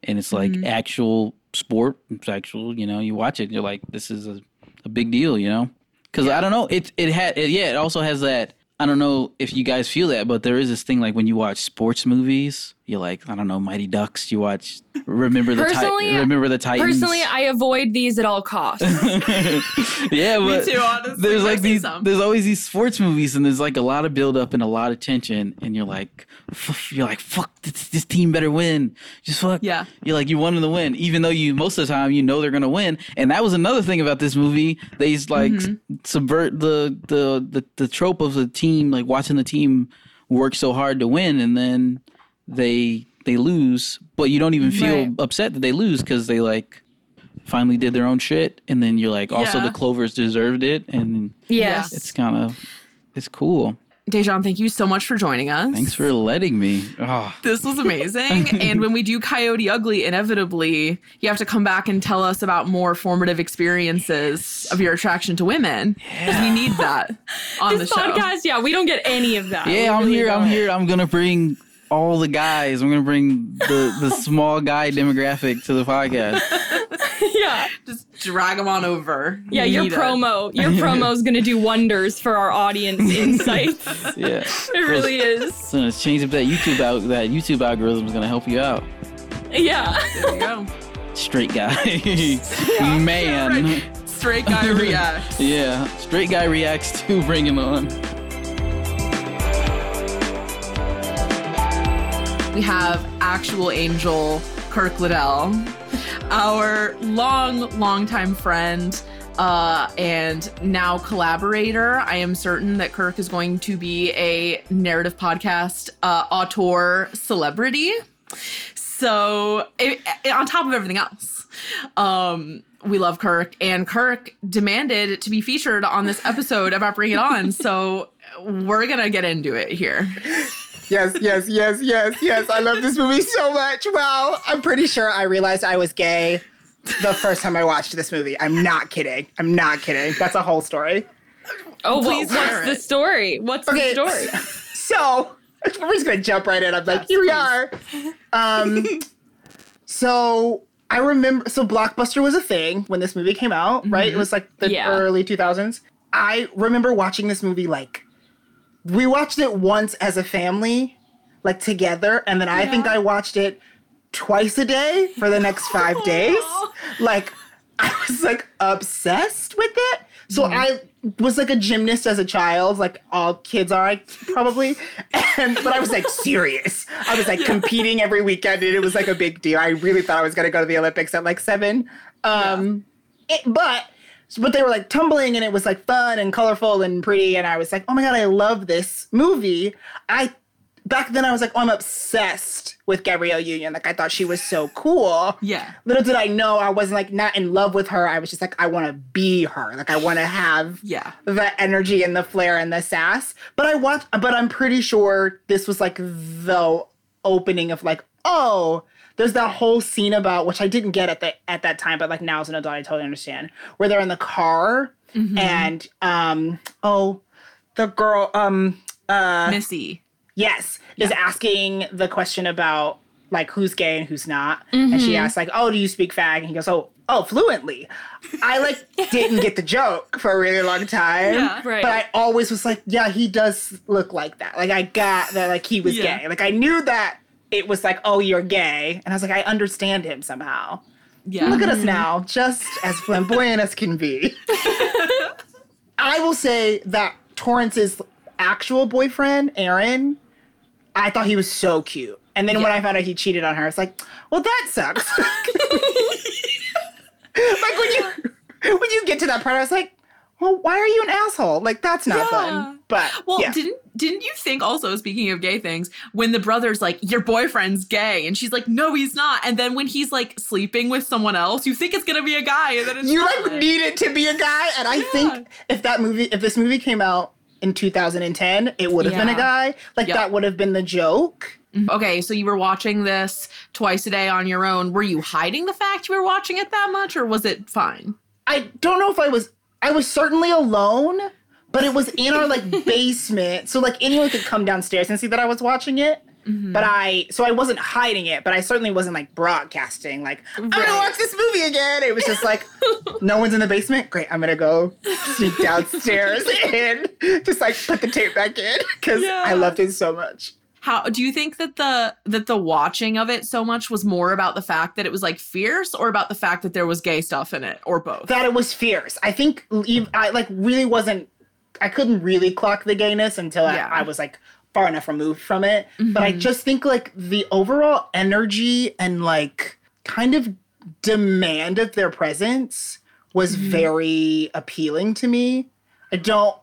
and it's like Mm-hmm. actual sport. It's actual. You know, you watch it, you're like, this is a, a big deal. You know, because I don't know. It it had it, yeah. It also has that. I don't know if you guys feel that, but there is this thing like when you watch sports movies, you're like, I don't know, Mighty Ducks. You watch Remember the Personally- Ti- Remember the Titans. Personally, I avoid these at all costs. yeah, but too, honestly. there's I've like these. some. There's always these sports movies, and there's like a lot of build up and a lot of tension, and you're like, f- you're like, fuck, this, this team better win. Just fuck. Yeah. You're like, you want them to win, even though you most of the time you know they're gonna win. And that was another thing about this movie. They like Mm-hmm. subvert the, the the the trope of the team, like watching the team work so hard to win, and then they they lose, but you don't even feel Right. upset that they lose because they like finally did their own shit, and then you're like, also Yeah. the Clovers deserved it, and yes. it's kind of it's cool. Dezhawn, thank you so much for joining us. Thanks for letting me. Oh, This was amazing. and when we do Coyote Ugly, inevitably, you have to come back and tell us about more formative experiences of your attraction to women. Because we need that on this the show. podcast, yeah, we don't get any of that. We yeah, I'm really here. I'm here. I'm gonna bring all the guys. I'm gonna bring the the small guy demographic to the podcast. Yeah, Just drag them on over. yeah. We Your it. promo, your promo is gonna do wonders for our audience insights. Yeah, It really is. So let's change up that YouTube out. That YouTube algorithm is gonna help you out. Yeah. There you go. Straight guy, man. Straight guy react. Yeah, straight guy reacts to Bring Him On. We have actual angel Kirk Liddell, our long, long-time friend uh, and now collaborator. I am certain that Kirk is going to be a narrative podcast uh, auteur celebrity. So, it, it- on top of everything else, um, we love Kirk, and Kirk demanded to be featured on this episode about Bring It On. So, we're gonna get into it here. Yes, yes, yes, yes, yes. I love this movie so much. Wow. I'm pretty sure I realized I was gay the first time I watched this movie. I'm not kidding. I'm not kidding. That's a whole story. Oh, well, Please share what's the story? What's Okay. the story? So we're just gonna jump right in. I'm like, here we are. Um, so I remember. So Blockbuster was a thing when this movie came out, right? It was like the Yeah. early 2000s. I remember watching this movie like we watched it once as a family, like together, and then I think I watched it twice a day for the next five days. Like I was like obsessed with it. So I was like a gymnast as a child, like all kids are probably. And but I was like serious. I was like competing every weekend and it was like a big deal. I really thought I was gonna go to the Olympics at like seven. Um it- but but they were like tumbling and it was like fun and colorful and pretty and I was like, "Oh my god, I love this movie." I back then I was like, "Oh, I'm obsessed with Gabrielle Union. Like I thought she was so cool." Yeah. Little did I know I wasn't like not in love with her. I was just like, I want to be her. Like I want to have Yeah. the energy and the flair and the sass. But I watched, but I'm pretty sure this was like the opening of like, oh, there's that whole scene about which I didn't get at the at that time, but like now as an adult, I totally understand. Where they're in the car and um oh, the girl um uh Missy. yes is asking the question about like who's gay and who's not and she asks like oh do you speak fag and he goes oh oh fluently i like didn't get the joke for a really long time Yeah. Right. but i always was like yeah he does look like that like i got that like he was Yeah. gay like i knew that it was like oh you're gay and i was like i understand him somehow Yeah. Look at us mm-hmm. now, just as flamboyant as can be. I will say that Torrance's actual boyfriend, Aaron, I thought he was so cute. And then when I found out he cheated on her, it's like, well, that sucks. like when you when you get to that part, I was like, well, why are you an asshole? Like that's not fun. But Well, yeah. didn't didn't you think also speaking of gay things when the brother's like your boyfriend's gay and she's like no he's not and then when he's like sleeping with someone else you think it's gonna be a guy and then it's you not. like need it to be a guy, and I think if that movie, if this movie came out in 2010, it would have been a guy. Like Yeah. that would have been the joke. Mm-hmm. Okay, so you were watching this twice a day on your own. Were you hiding the fact you were watching it that much, or was it fine? I don't know if I was. I was certainly alone, but it was in our like basement, so like anyone could come downstairs and see that I was watching it. Mm-hmm. But I, so I wasn't hiding it, but I certainly wasn't like broadcasting, like, I'm gonna watch this movie again. It was just like, no one's in the basement. Great, I'm gonna go sneak downstairs and just like put the tape back in because I loved it so much. How do you think that the that the watching of it so much was more about the fact that it was like fierce, or about the fact that there was gay stuff in it, or both? that it was fierce. I think I like really wasn't. I couldn't really clock the gayness until Yeah. I, I was like far enough removed from it. But I Mhm. just think like the overall energy and like kind of demand of their presence was very appealing to me. I don't.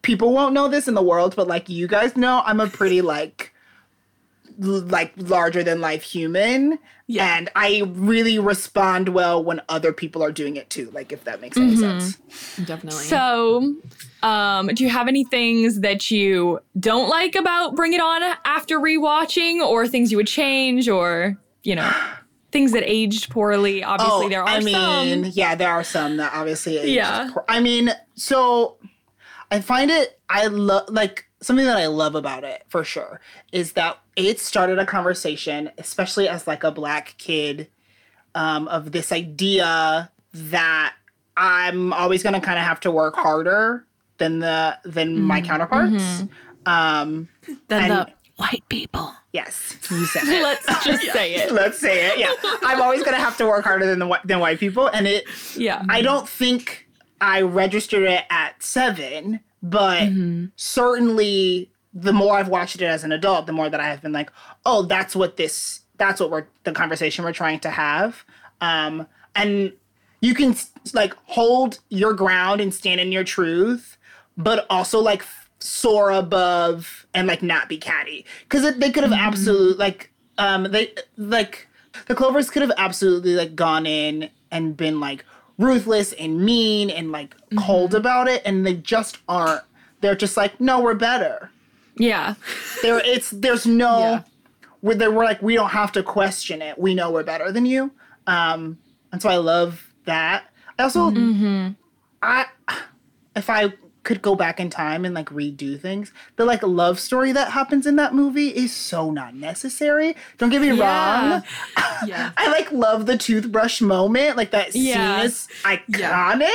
People won't know this in the world, but like you guys know, I'm a pretty like like larger than life human. And I really respond well when other people are doing it too, like if that makes any Mhm. sense. Definitely. So, um, do you have any things that you don't like about Bring It On after rewatching, or things you would change, or you know, things that aged poorly? Obviously, there are Oh, I mean, some. yeah, there are some that obviously aged Yeah. poor- I mean, so I find it I love like something that I love about it for sure is that it started a conversation, especially as like a black kid, um, of this idea that I'm always gonna kind of have to work harder than the than my counterparts. Um Than the white people. Yes, you said it. Let's just say it. Let's say it. Yeah, I'm always gonna have to work harder than the than white people, and it. Yeah, I don't think I registered it at seven, but Mm-hmm. certainly the more I've watched it as an adult, the more that I have been like, oh, that's what this, that's what we're the conversation we're trying to have, um, and you can like hold your ground and stand in your truth, but also like soar above and like not be catty. Because they could have absolutely like um they like the clovers could have absolutely like gone in and been like ruthless and mean and like cold about it and they just aren't. They're just like no we're better Yeah. there it's there's no where they we're like we don't have to question it we know we're better than you um and so i love that i also i if i could go back in time and like redo things the like love story that happens in that movie is so not necessary don't get me Yeah. wrong Yeah. i like love the toothbrush moment like that Yeah. scene is iconic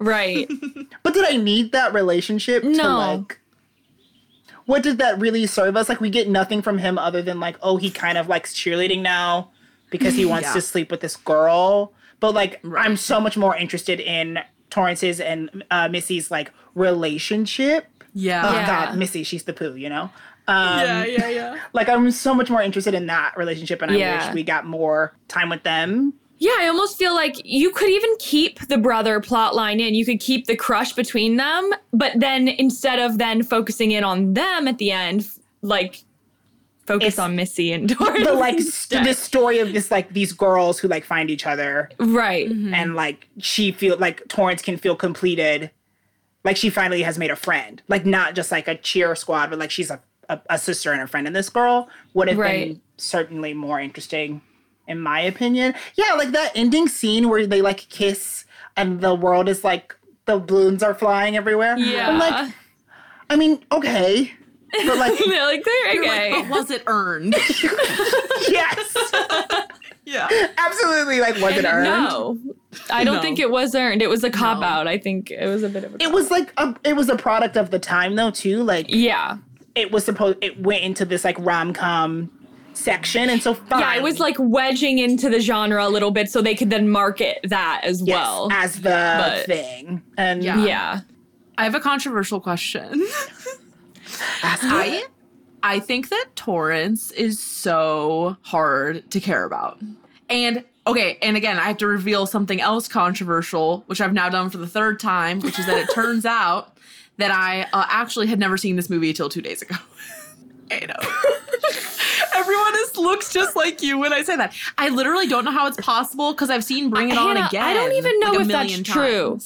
Right. but did I need that relationship to No. like what did that really serve us? Like we get nothing from him other than like, oh, he kind of likes cheerleading now because he wants Yeah. to sleep with this girl. But like I'm so much more interested in Torrance's and uh, Missy's like relationship. Yeah. Oh Yeah. god, Missy, she's the poo, you know? Um, yeah, yeah, yeah. Like I'm so much more interested in that relationship and I Yeah. wish we got more time with them. Yeah, I almost feel like you could even keep the brother plot line in. You could keep the crush between them, but then instead of then focusing in on them at the end, like focus It's- on Missy and Doris. But like instead. this story of this like these girls who like find each other right. Mm-hmm. and like she feel like Torrance can feel completed, like she finally has made a friend, like not just like a cheer squad, but like she's a, a, a sister and a friend. And this girl would have Right. been certainly more interesting, in my opinion. Yeah, like that ending scene where they like kiss and the world is like the balloons are flying everywhere. Yeah. I'm like, I mean, okay, but like, They're like, they're You're okay. like, but was it earned? yes, yeah. absolutely. Like, was it earned? No, I don't No. think it was earned. It was a cop No. out. I think it was a bit of a. It was like a, it was a product of the time though too. Like yeah. it was supposed it went into this like rom com section, and so fine. Yeah, it was like wedging into the genre a little bit so they could then market that as yes, well. as the But- thing, and Yeah. yeah. I have a controversial question. I I think that Torrance is so hard to care about. And okay, and again, I have to reveal something else controversial, which I've now done for the third time, which is that it turns out that I uh, actually had never seen this movie until two days ago. I know. Everyone is, looks just like you when I say that. I literally don't know how it's possible because I've seen Bring It On Hannah, again. I don't even know like a if that's million true.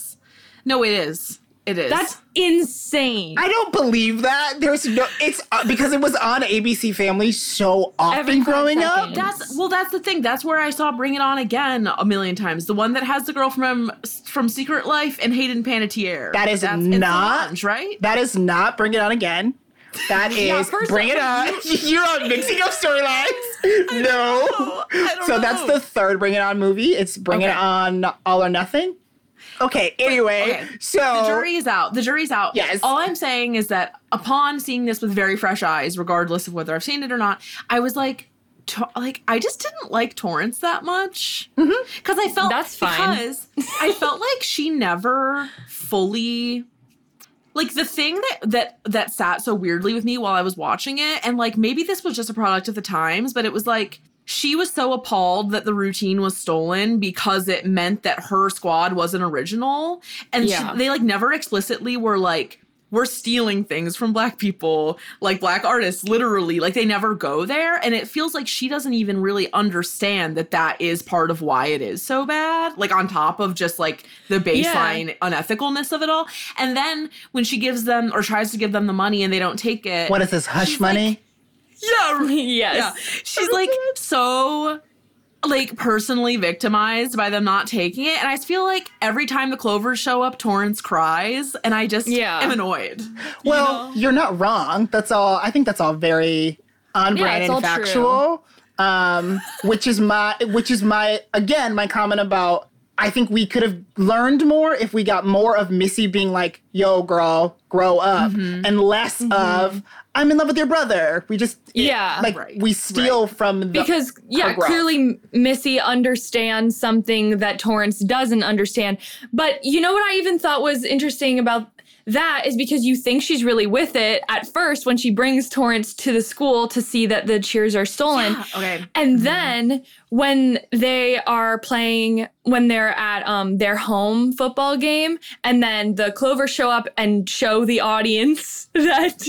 No, it is. It is. That's insane. I don't believe that. There's no. It's uh, because it was on ABC Family so often Every five growing up. That's well. That's the thing. That's where I saw Bring It On again a million times. The one that has the girl from from Secret Life and Hayden Panettiere. That is That's, not- Solange, right. That is not Bring It On Again. That Yeah, is Bring It On. You're on mixing up storylines. No. know. I don't So that's the third Bring It On movie. It's Bring It On All or Nothing. Okay. Anyway, Okay. so the jury is out. The jury's out. Yes. All I'm saying is that upon seeing this with very fresh eyes, regardless of whether I've seen it or not, I was like, to- like I just didn't like Torrance that much mm-hmm. because I felt That's fine. because I felt like she never fully like the thing that that that sat so weirdly with me while I was watching it, and like maybe this was just a product of the times, but it was like she was so appalled that the routine was stolen because it meant that her squad wasn't original, and she- they like never explicitly were like. We're stealing things from black people, like black artists, literally. Like they never go there. And it feels like she doesn't even really understand that that is part of why it is so bad. Like, on top of just like the baseline unethicalness of it all. And then when she gives them or tries to give them the money and they don't take it. what is this hush money? like- yeah, yes. yeah. She's like so like personally victimized by them not taking it. And I feel like every time the clovers show up, Torrance cries, and I just Yeah. am annoyed. well, know? you're not wrong. That's all. I think that's all very on Yeah, brand it's and all true. factual. Um, which is my, which is my, again, my comment about. I think we could have learned more if we got more of Missy being like, "Yo, girl, grow up," Mm-hmm. and less of "I'm in love with your brother." We just, Yeah. like Right, we steal from the because yeah her growth. clearly missy understands something that torrance doesn't understand but you know what i even thought was interesting about that is because you think she's really with it at first when she brings torrance to the school to see that the cheers are stolen Okay. and then when they are playing when they're at um their home football game and then the clovers show up and show the audience that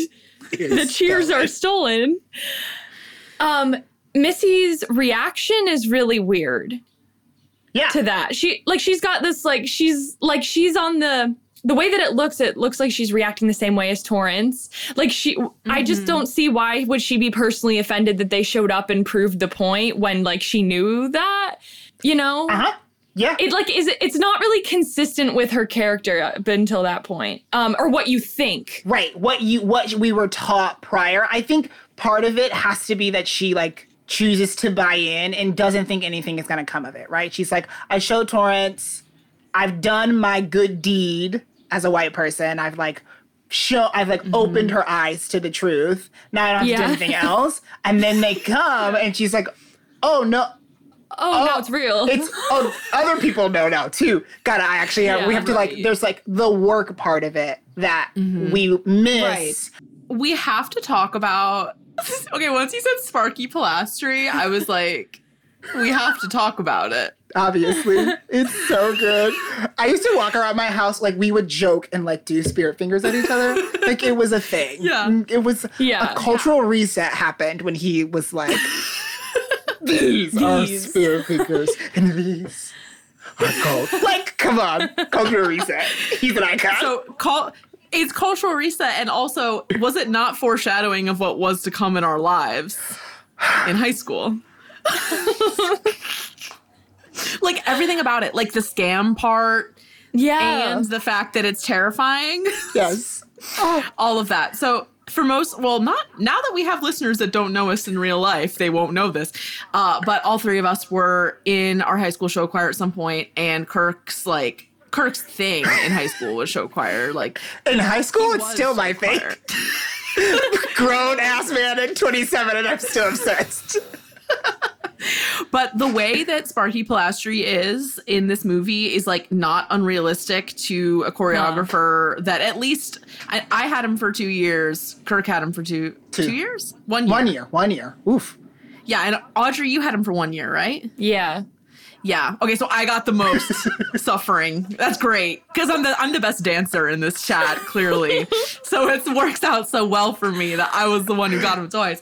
the cheers are stolen. Um missy's reaction is really weird yeah. to that. She like she's got this like she's like she's on the the way that it looks it looks like she's reacting the same way as torrance. Like she i just don't see why would she be personally offended that they showed up and proved the point when like she knew that you know? Uh huh. Yeah. it like is it, it's not really consistent with her character up until that point um or what you think Right. What you what we were taught prior. I think part of it has to be that she like chooses to buy in and doesn't think anything is going to come of it, right? She's like, I showed Torrance, I've done my good deed as a white person. I've like show I've like opened her eyes to the truth. Now I don't have to do anything else. And then they come and she's like, "Oh no, oh, oh no it's real it's oh other people know now too. God, I actually have, we Yeah, have to like right. there's like the work part of it that mm-hmm. we miss. Right. we have to talk about okay once you said sparky polastri i was like we have to talk about it obviously. it's so good. I used to walk around my house like we would joke and like do spirit fingers at each other. like it was a thing. Yeah. It was Yeah. a cultural reset happened when he was like These, are These. spirit fingers and these are gold. like, come on. Cultural reset. He's an icon. so call it's cultural reset and also was it not foreshadowing of what was to come in our lives in high school like everything about it like the scam part yeah and the fact that it's terrifying yes. Oh. all of that. So for most, well, not now that we have listeners that don't know us in real life, they won't know this. Uh, but all three of us were in our high school show choir at some point, and Kirk's like Kirk's thing in high school was show choir. Like In high school, it's still my thing. Grown ass man at 27 and I'm still obsessed. But the way that Sparky Polastri is in this movie is like not unrealistic to a choreographer that at least I, I had him for two years. Kirk had him for two Two. two years? One year. One year, one year. Oof. Yeah, and Audrey, you had him for one year, right? Yeah. Yeah. Okay, so I got the most suffering. That's great because I'm the I'm the best dancer in this chat, clearly. so it works out so well for me that I was the one who got him twice.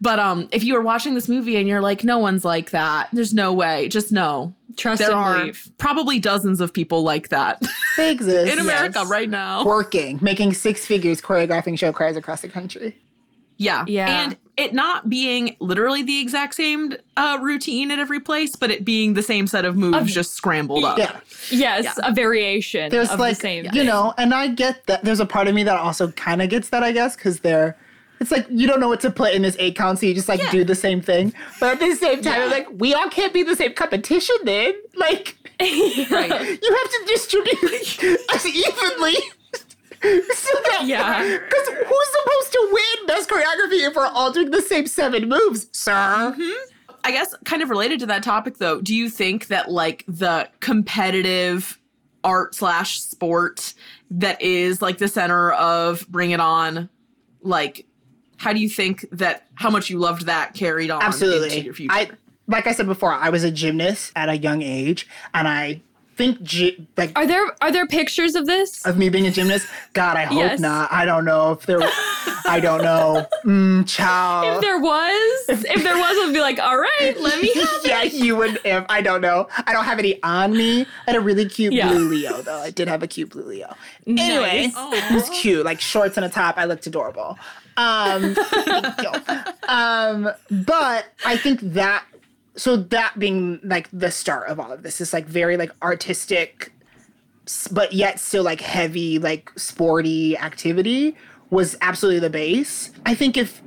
But um, if you were watching this movie and you're like, no one's like that, there's no way. Just know Trust there and are believe. probably dozens of people like that They exist. in America yes. right now. Working, making six figures, choreographing show choirs across the country. Yeah. Yeah. And it not being literally the exact same uh, routine at every place, but it being the same set of moves just scrambled up. Yeah. Yes, Yeah. a variation There's of like, the same. you know, and I get that. There's a part of me that also kind of gets that, I guess, because they're. It's like you don't know what to put in this eight count, so you just like do the same thing. But at the same time, I'm like, we all can't be the same competition then. Like, Right. you have to distribute us evenly. So that, Yeah. Because who's supposed to win best choreography if we're all doing the same seven moves, sir? Mm-hmm. I guess kind of related to that topic though, do you think that like the competitive art slash sport that is like the center of Bring It On, like how do you think that how much you loved that carried on Absolutely. into your future? I like I said before, I was a gymnast at a young age, and I think gy- like Are there are there pictures of this? of me being a gymnast. God, I hope Yes. not. I don't know if there. I don't know. Mm, child. if there was, if there was, I'd be like, all right, let me have yeah, you would. If I don't know, I don't have any on me. I had a really cute Yeah. blue Leo though. I did have a cute blue Leo. Anyway, it was cute, like shorts and a top. I looked adorable. Um, um, but I think that so that being like the start of all of this is like very like artistic, but yet still like heavy like sporty activity was absolutely the base. I think if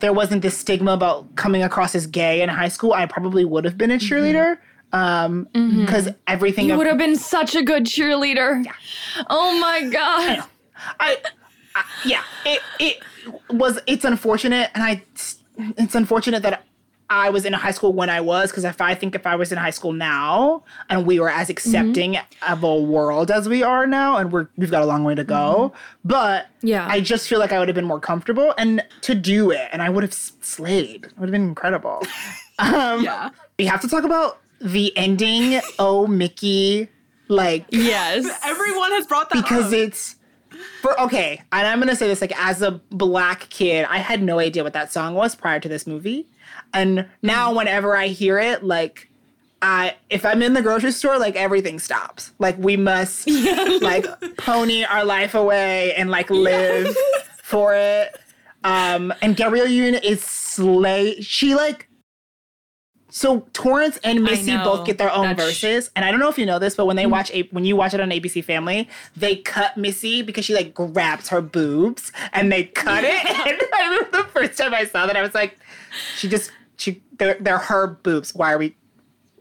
there wasn't this stigma about coming across as gay in high school, I probably would have been a cheerleader. Um, because everything You would have been such a good cheerleader. Oh my god. I, I yeah, it it was it's unfortunate, and I it's unfortunate that I was in high school when I was because if I think if I was in high school now and we were as accepting of a world as we are now, and we're we've got a long way to go, but Yeah. I just feel like I would have been more comfortable and to do it, and I would have slayed. It would have been incredible. um, yeah. we have to talk about the ending. Oh, Mickey, like Yes. Everyone has brought that because up. it's for okay and i'm gonna say this like as a black kid i had no idea what that song was prior to this movie and now whenever i hear it like I if I'm in the grocery store, like everything stops. Like we must like pony our life away and like live for it. Um and Gabrielle Union is slay she like so Torrance and Missy both get their own That's- verses, and I don't know if you know this, but when they watch a- when you watch it on ABC Family, they cut Missy because she like grabs her boobs and they cut it. And I remember the first time I saw that, I was like, she just they're, they're her boobs. Why are we?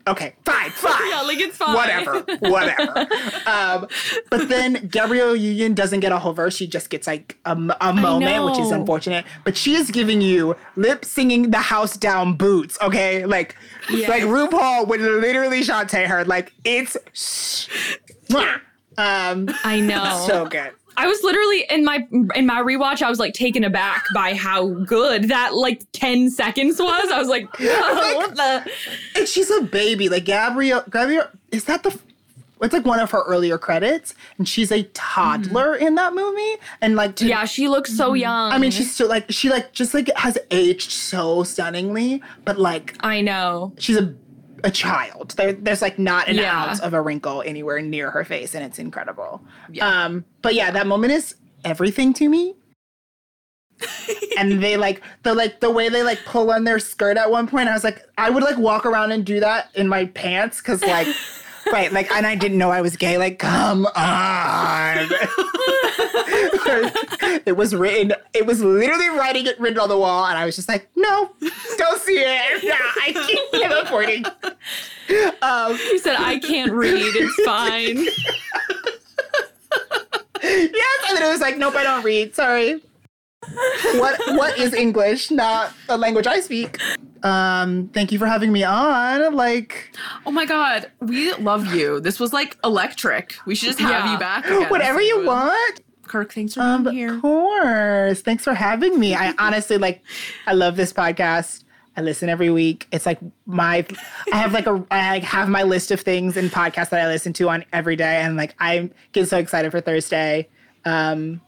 Okay, fine, fine. Yeah, like it's fine. Whatever, whatever. um, but then Gabrielle Union doesn't get a whole verse. She just gets like a moment, which is unfortunate. But she is giving you lip syncing the house down boots. Okay, like like RuPaul would literally Shantay her. Like it's um I know. so good. I was literally in my in my rewatch. I was like taken aback by how good that like ten seconds was. I was like, "Whoa, what the? And she's a baby. Like Gabrielle, Gabrielle is that the? It's like one of her earlier credits, and she's a toddler mm-hmm. in that movie. And like, to, Yeah, she looks so young. I mean, she's still like she like just like has aged so stunningly, but like I know. she's a a child. There, there's like not an Yeah. ounce of a wrinkle anywhere near her face, and it's incredible. Um, but yeah, that moment is everything to me. and they like the like the way they like pull on their skirt at one point. I was like, I would like walk around and do that in my pants because like. Right, like, and I didn't know I was gay. Like, come on! it was written. It was literally writing it written on the wall, and I was just like, no, don't see it. Nah, I can't I'm avoiding. Um, She said, "I can't read. It's fine." yes, and then it was like, nope, I don't read. Sorry. What What is English? Not a language I speak. Um, thank you for having me on. Like, Oh my god, we love you. This was like electric. We should just have Yeah. you back. again whatever you soon. want. Kirk, thanks for Um, being here. of course. Thanks for having me. I honestly like. I love this podcast. I listen every week. It's like my. I have like a. I have my list of things and podcasts that I listen to on every day, and like I get so excited for Thursday. Um,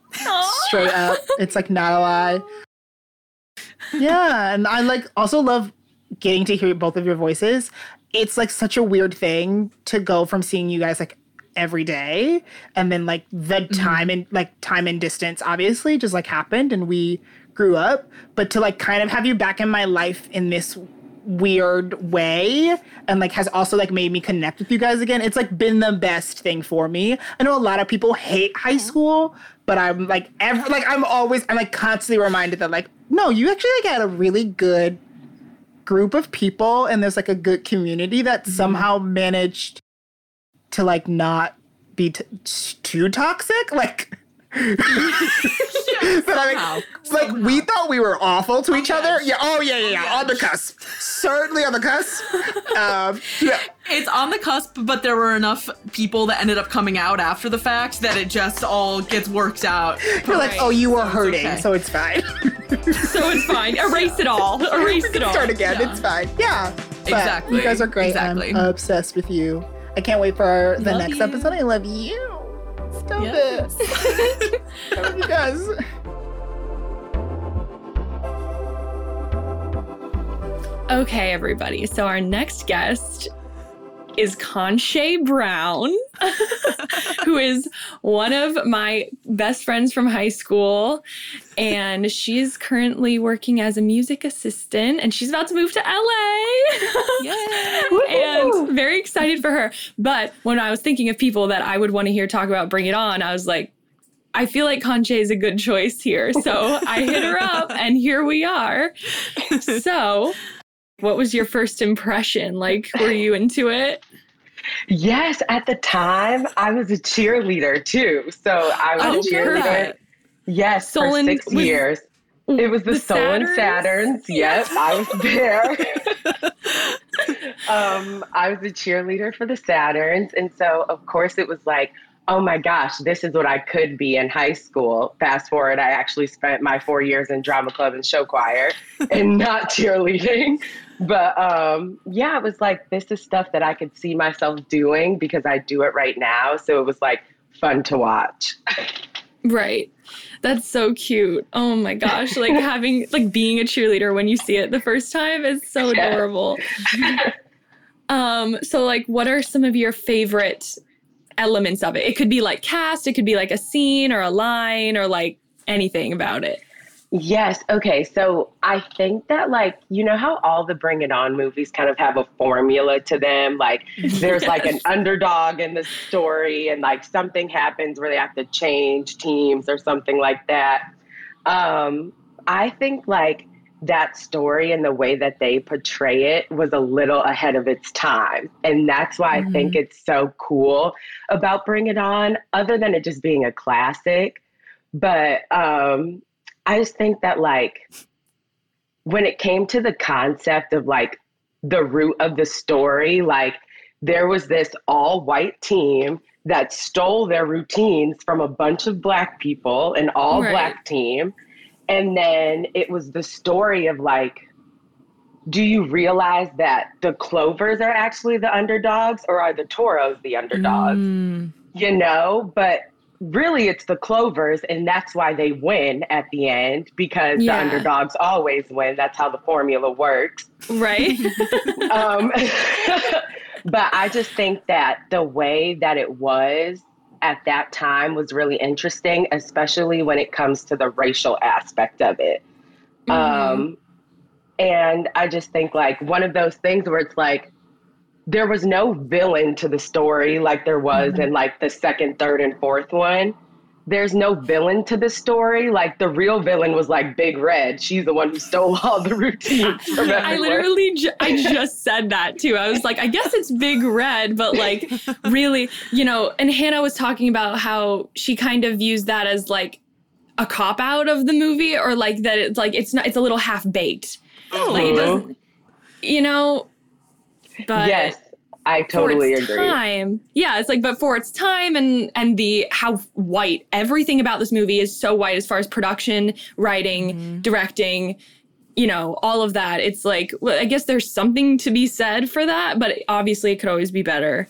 straight up, it's like not a lie. Yeah, and I like also love getting to hear both of your voices. It's like such a weird thing to go from seeing you guys like every day and then like the mm-hmm. time and like time and distance obviously just like happened and we grew up, but to like kind of have you back in my life in this weird way and like has also like made me connect with you guys again. It's like been the best thing for me. I know a lot of people hate high school, but I'm like ever like I'm always I'm like constantly reminded that like no, you actually like had a really good group of people and there's like a good community that mm-hmm. somehow managed to like not be t- too toxic like I like, like we thought we were awful to each other. Yeah. Oh yeah, yeah, yeah. On the cusp. Certainly on the cusp. Um, yeah. It's on the cusp, but there were enough people that ended up coming out after the fact that it just all gets worked out. You're like, oh, you were hurting, okay. so it's fine. So it's fine. Erase it all. Erase we it can all. start again. It's fine. Yeah. But Exactly. You guys are great. Exactly. I'm obsessed with you. I can't wait for the Love next you. episode. I love you. Stop Yes. it. You guys. Okay, everybody. So our next guest is Conshea Brown, who is one of my best friends from high school. And she's currently working as a music assistant and she's about to move to LA. and very excited for her. But when I was thinking of people that I would want to hear talk about Bring It On, I was like, I feel like Conshea is a good choice here. So I hit her up and here we are. So, what was your first impression? Like, were you into it? Yes, at the time I was a cheerleader too. So I was Oh, a cheerleader. Yes, Solon for six was- years. It was the, the Solon Saturns? Saturns. Yep, I was there. um, I was a cheerleader for the Saturns, and so of course it was like, oh my gosh, this is what I could be in high school. Fast forward, I actually spent my four years in drama club and show choir, and not cheerleading. But um, yeah, it was like this is stuff that I could see myself doing because I do it right now. So it was like fun to watch. Right. That's so cute. Oh my gosh. Like having, like being a cheerleader when you see it the first time is so Yeah. adorable. um, so like what are some of your favorite elements of it? It could be like cast, it could be like a scene or a line or like anything about it. Yes. Okay. So I think that, like, you know how all the Bring It On movies kind of have a formula to them? Like, there's like an underdog in the story, and like something happens where they have to change teams or something like that. Um, I think, like, that story and the way that they portray it was a little ahead of its time. And that's why I think it's so cool about Bring It On, other than it just being a classic. But um, I just think that like when it came to the concept of like the root of the story, like there was this all white team that stole their routines from a bunch of black people, an all Right. black team. And then it was the story of like, do you realize that the Clovers are actually the underdogs or are the Toros the underdogs? Mm. you know, but really it's the Clovers, and that's why they win at the end because Yeah. the underdogs always win. That's how the formula works. Right? Um, but I just think that the way that it was at that time was really interesting, especially when it comes to the racial aspect of it. Um, and I just think like one of those things where it's like, there was no villain to the story like there was mm-hmm. in like the second, third, and fourth one. There's no villain to the story. Like the real villain was like Big Red. She's the one who stole all the routines from I literally, ju- I just said that too. I was like, I guess it's Big Red, but like, really, you know. And Hannah was talking about how she kind of views that as like a cop out of the movie, or like that it's like it's not, it's a little half baked. Oh. Like it doesn't. Uh-huh. you know, but yes, I totally for its agree. Time, yeah, it's like, but for its time and and the how white everything about this movie is so white as far as production, writing, directing, you know, all of that. It's like, well, I guess there's something to be said for that, but obviously it could always be better.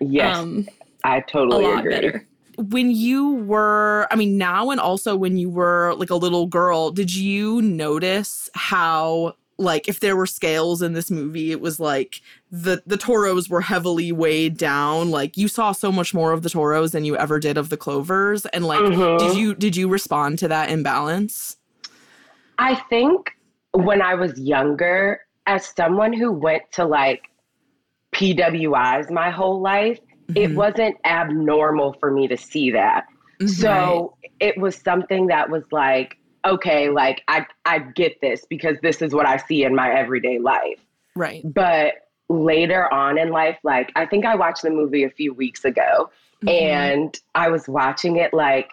Yes, Um, I a totally lot agree. better. when you were i mean now and also when you were like a little girl did you notice how like if there were scales in this movie it was like the the toros were heavily weighed down like you saw so much more of the toros than you ever did of the clovers and like Mhm. did you did you respond to that imbalance I think when I was younger, as someone who went to like PWIs my whole life, it Mhm. wasn't abnormal for me to see that. So it was something that was like, okay, like I I get this because this is what I see in my everyday life. right But later on in life, like I think I watched the movie a few weeks ago Mm-hmm. and I was watching it like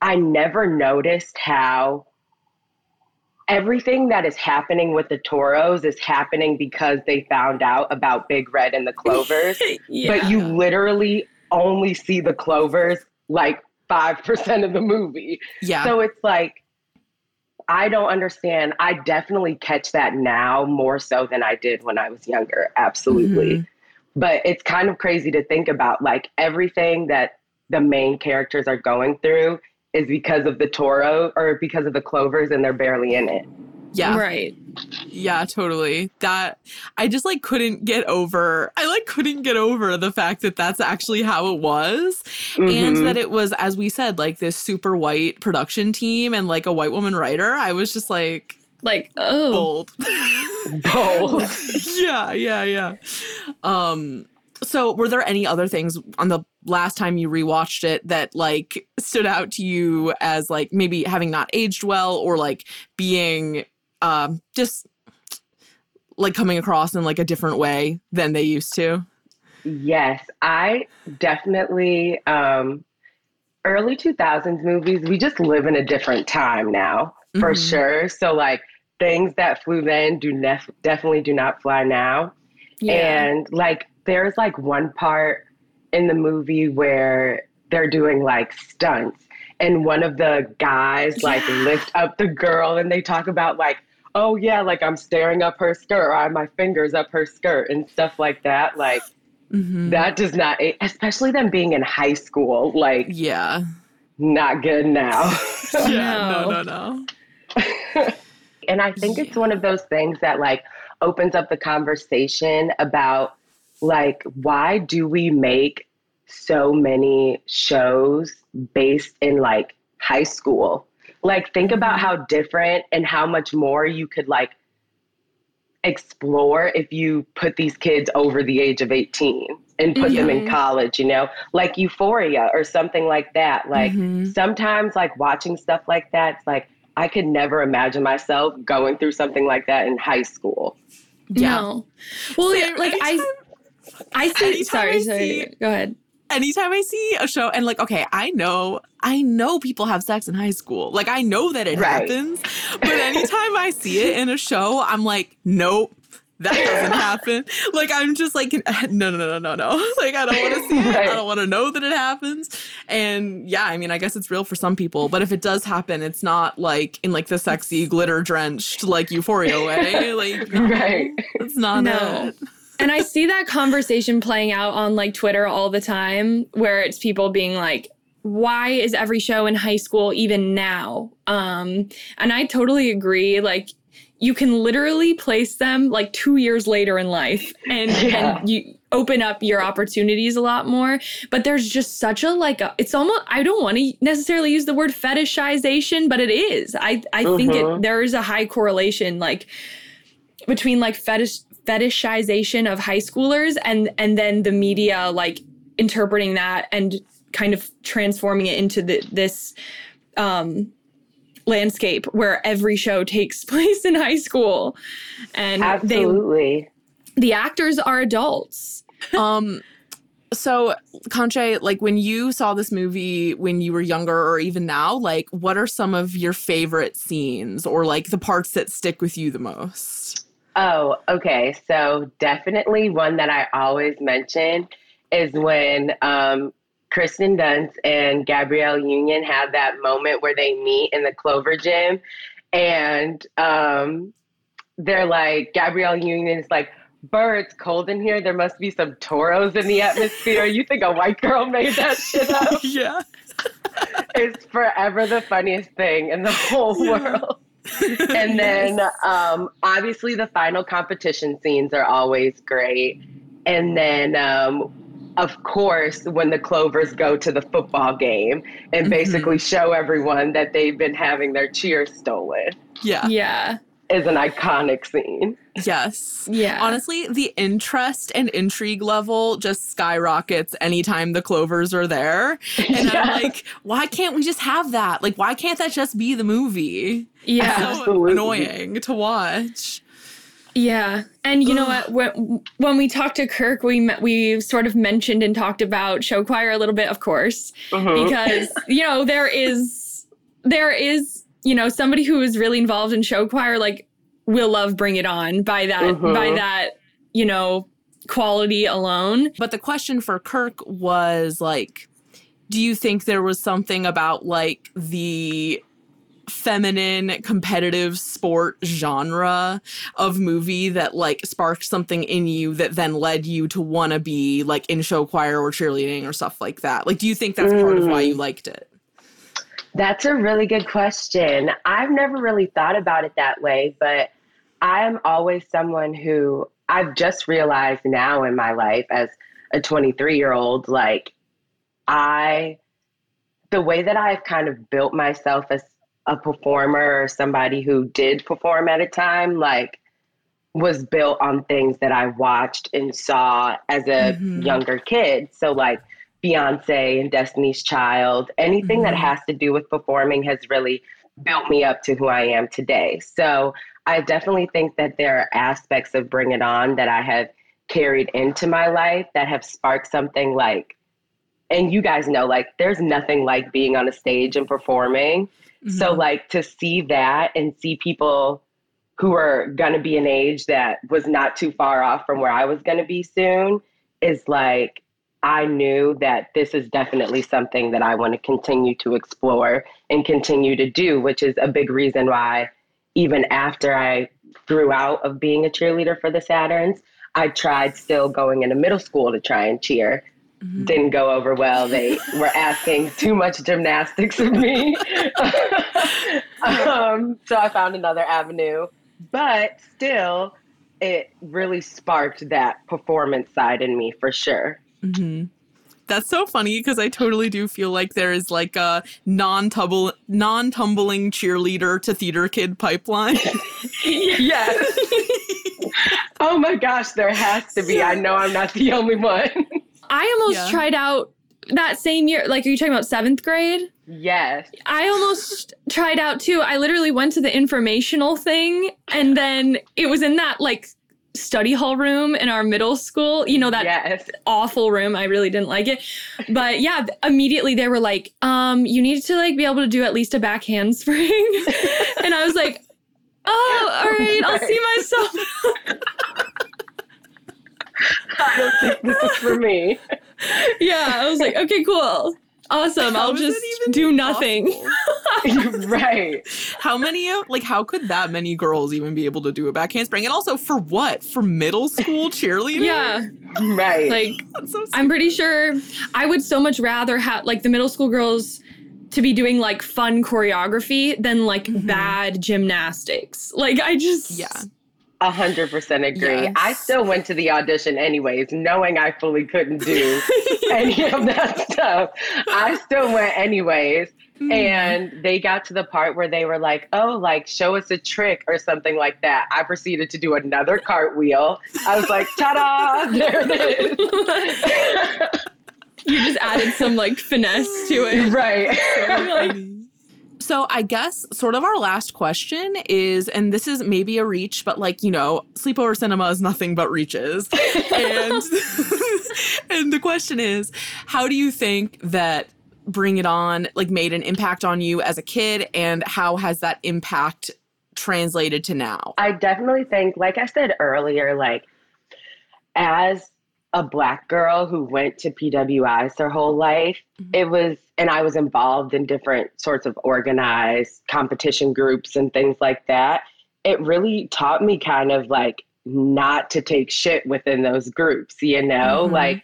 I never noticed how everything that is happening with the Toros is happening because they found out about Big Red and the Clovers. But you literally only see the Clovers like 5% of the movie. yeah So it's like, I don't understand. I definitely catch that now more so than I did when I was younger. Absolutely. Mhm. But it's kind of crazy to think about like everything that the main characters are going through is because of the Toro or because of the Clovers and they're barely in it. Yeah Right. Yeah, totally. That I just like couldn't get over. I like couldn't get over the fact that that's actually how it was and Mhm. that it was as we said like this super white production team and like a white woman writer. I was just like Like, oh. bold. Bold. yeah, yeah, yeah. Um so were there any other things on the last time you rewatched it that like stood out to you as like maybe having not aged well or like being um just like coming across in like a different way than they used to? Yes, I definitely um early 2000s movies, we just live in a different time now, for Mhm. sure. So like things that flew then do nef- definitely do not fly now. Yeah. And like there's like one part in the movie where they're doing like stunts and one of the guys like lift up the girl and they talk about like oh yeah like i'm staring up her skirt or i have my fingers up her skirt and stuff like that like Mhm. that does not especially them being in high school like yeah. not good now Yeah, no, no, no. and I think it's one of those things that like opens up the conversation about like why do we make so many shows based in like high school? Like think about how different and how much more you could like explore if you put these kids over the age of 18 and put them in college, you know, like Euphoria or something like that. Like Mhm. sometimes like watching stuff like that, it's like I could never imagine myself going through something like that in high school. Yeah. No. Well, yeah, Same. like I, I see. Sorry, I sorry. Go ahead. Anytime I see a show and like, okay, I know, I know people have sex in high school. Like, I know that it Right. happens. But anytime I see it in a show, I'm like, nope, that doesn't happen. Like, I'm just like, no, no, no, no, no, no. Like, I don't want to see it. Right. I don't want to know that it happens. And yeah, I mean, I guess it's real for some people. But if it does happen, it's not like in like the sexy glitter drenched like Euphoria way. Like, no, Right. it's not No. it. And I see that conversation playing out on like Twitter all the time where it's people being like, why is every show in high school even now? Um, and I totally agree. Like, you can literally place them like two years later in life and, Yeah. and you open up your opportunities a lot more. But there's just such a like, a, it's almost, I don't want to necessarily use the word fetishization, but it is. I, I think it, Mhm. there is a high correlation like between like fetish fetishization of high schoolers and and then the media like interpreting that and kind of transforming it into the, this um landscape where every show takes place in high school. And they Absolutely. the actors are adults. Um so Conshea like when you saw this movie when you were younger or even now like what are some of your favorite scenes or like the parts that stick with you the most Oh, okay. So definitely one that I always mention is when um, Kristen Dunst and Gabrielle Union have that moment where they meet in the Clover Gym, and um, they're like Gabrielle Union is like. Burr, it's cold in here. There must be some toros in the atmosphere. You think a white girl made that shit up? yeah. It's forever the funniest thing in the whole world. And then um, obviously the final competition scenes are always great. And then um, of course, when the Clovers go to the football game and Mm-hmm. basically show everyone that they've been having their cheers stolen Yeah. Yeah. Is an iconic scene. Yes. Yeah. Honestly, the interest and intrigue level just skyrockets anytime the clovers are there. And I'm like, why can't we just have that? Like, why can't that just be the movie? Yeah. So Absolutely. annoying to watch. Yeah, and you know what? When, when we talked to Kirk, we met, we sort of mentioned and talked about show choir a little bit, of course, Mhm. because you know there is there is you know somebody who is really involved in show choir like will love Bring It On by that by mm-hmm. that you know quality alone. But the question for Kirk was like, do you think there was something about like the feminine competitive sport genre of movie that like sparked something in you that then led you to want to be like in show choir or cheerleading or stuff like that? Like, do you think that's part of why you mm. liked it? That's a really good question. I've never really thought about it that way, but I'm always someone who I've just realized now in my life as a 23 year old, like, I, the way that I've kind of built myself as a performer or somebody who did perform at a time, like, was built on things that I watched and saw as a Mhm. younger kid. So, like, Beyonce and Destiny's Child, anything that Mhm. has to do with performing has really built me up to who I am today. So I definitely think that there are aspects of Bring It On that I have carried into my life that have sparked something like, and you guys know, like, there's nothing like being on a stage and performing. So, Mhm. like, to see that and see people who are going to be an age that was not too far off from where I was going to be soon is like, I knew that this is definitely something that I want to continue to explore and continue to do, which is a big reason why, even after I grew out of being a cheerleader for the Saturns, I tried still going into middle school to try and cheer. Mhm. Didn't go over well. They were asking too much gymnastics of me. um, so I found another avenue. But still, it really sparked that performance side in me for sure. Hmm That's so funny because I totally do feel like there is like a non-tumble, non-tumbling cheerleader to theater kid pipeline. Yes. oh my gosh, there has to be. I know I'm not the only one. I almost Yeah. tried out that same year. Like, are you talking about seventh grade? yes. I almost tried out too. I literally went to the informational thing and then it was in that like study hall room in our middle school. You know, that Yes. awful room. I really didn't like it. But yeah, immediately they were like, um, you need to like be able to do at least a back handspring. and I was like, oh, all right, I'll see myself. I don't think this is for me. yeah, I was like, okay, cool. Awesome. How I'll just do nothing. right. How many of like how could that many girls even be able to do a back handspring? And also for what? For middle school cheerleading? Yeah. Right. Like so I'm pretty sure I would so much rather have like the middle school girls to be doing like fun choreography than like Mhm. bad gymnastics. Like I just Yeah. A hundred percent agree. Yes. I still went to the audition anyways, knowing I fully couldn't do any of that stuff. I still went anyways. Mm-hmm. And they got to the part where they were like, oh, like, show us a trick or something like that. I proceeded to do another cartwheel. I was like, ta da, there it is. you just added some like finesse to it. right. So I guess sort of our last question is, and this is maybe a reach, but like, you know, sleepover cinema is nothing but reaches. and and the question is, how do you think that Bring It On like made an impact on you as a kid and how has that impact translated to now? I definitely think, like I said earlier, like as a black girl who went to PWIs their whole life, Mm-hmm. it was, and I was involved in different sorts of organized competition groups and things like that. It really taught me kind of like not to take shit within those groups, you know? Mhm. Like,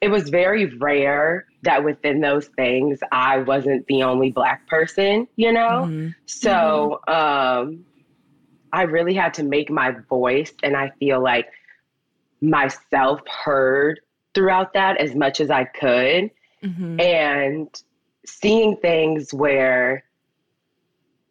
it was very rare that within those things I wasn't the only black person, you know? Mhm. So um, I really had to make my voice and I feel like myself heard throughout that as much as I could. Mhm. And seeing things where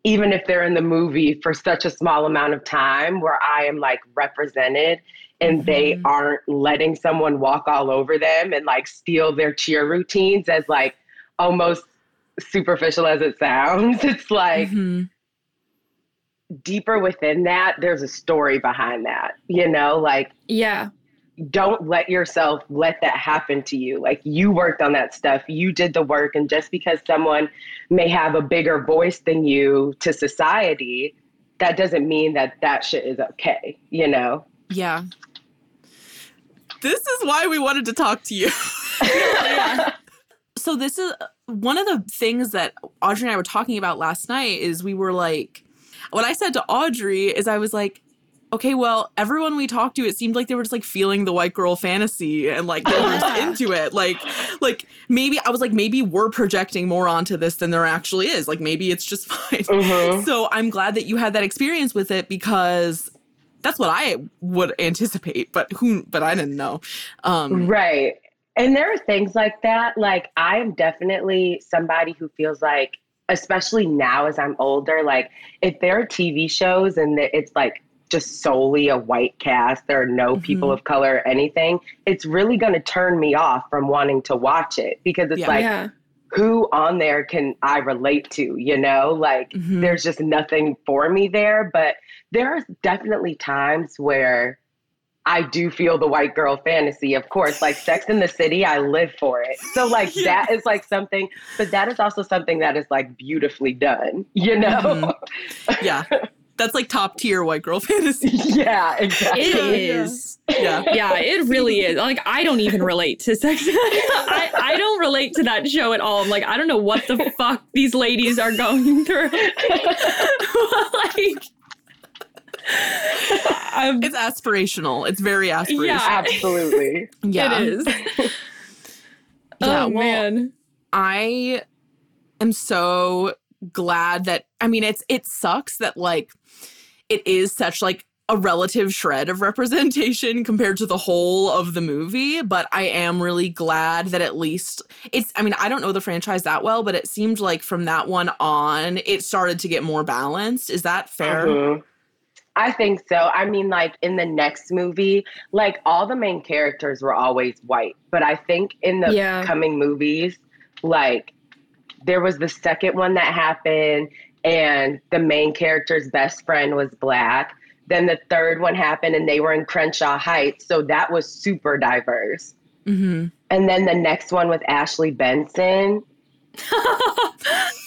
even if they're in the movie for such a small amount of time where I am like represented and they Mhm. aren't letting someone walk all over them and like steal their cheer routines as like almost superficial as it sounds. It's like Mhm. deeper within that, there's a story behind that, you know, like Yeah. Don't let yourself let that happen to you. Like you worked on that stuff, you did the work, and just because someone may have a bigger voice than you to society, that doesn't mean that that shit is okay, you know? Yeah. This is why we wanted to talk to you. So this is one of the things that Audrey and I were talking about last night is we were like what I said to Audrey is I was like okay, well, everyone we talked to, it seemed like they were just like feeling the white girl fantasy and like they were into it. Like, like maybe I was like, maybe we're projecting more onto this than there actually is. Like, maybe it's just fine. Mhm. So I'm glad that you had that experience with it because that's what I would anticipate, but who, but I didn't know. Um, Right. And there are things like that. Like, I am definitely somebody who feels like, especially now as I'm older, like, if there are TV shows and it's like just solely a white cast, there are no people Mhm. of color or anything, it's really going to turn me off from wanting to watch it because it's Yeah. like, yeah. who on there can I relate to? You know, like Mhm. there's just nothing for me there. But there are definitely times where I do feel the white girl fantasy, of course. Like Sex in the City, I live for it. So, like, Yeah. that is like something, but that is also something that is like beautifully done, you know? Mhm. yeah. That's like top tier white girl fantasy. yeah, exactly. It is. Yeah. Yeah, it really is. Like I don't even relate to sex. I, I don't relate to that show at all. I'm like, I don't know what the fuck these ladies are going through. like I'm, It's aspirational. It's very aspirational. Yeah. Absolutely. Yeah. it is. Yeah, oh well, man. I am so glad that I mean it's it sucks that like it is such like a relative shred of representation compared to the whole of the movie, but I am really glad that at least it's I mean, I don't know the franchise that well, but it seemed like from that one on it started to get more balanced. Is that fair? Mhm. I think so. I mean, like in the next movie, like all the main characters were always white, but I think in the Yeah. coming movies, like there was the second one that happened, and the main character's best friend was black. Then the third one happened, and they were in Crenshaw Heights, so that was super diverse. Mm-hmm. And then the next one with Ashley Benson.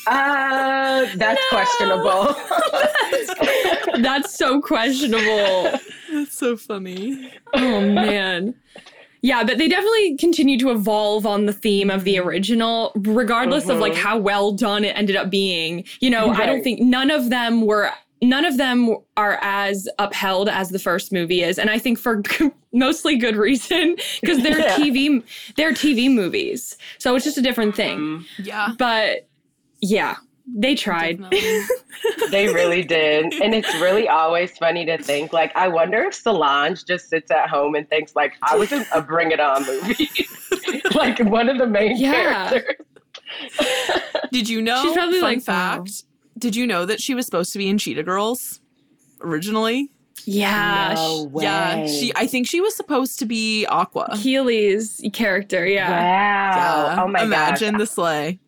Uh, that's questionable. That's so questionable. That's so funny. Oh man. Yeah, but they definitely continue to evolve on the theme of the original, regardless of like Mhm. how well done it ended up being. You know, I don't think none of them were none of them are as upheld as the first movie is, and I think for mostly good reason because they're Yeah. TV they're TV movies, so it's just a different thing. Yeah. But yeah, they tried. They really did. And it's really always funny to think like, I wonder if Solange just sits at home and thinks, like, I was in a Bring It On movie. like one of the main Yeah. characters. Did you know? She's probably fun like, fact. Did you know that she was supposed to be in Cheetah Girls originally? Yeah, No way. Yeah, she. I think she was supposed to be Aqua. Kiely's character. Yeah. Wow. Yeah. Oh my god. Imagine gosh. the slay.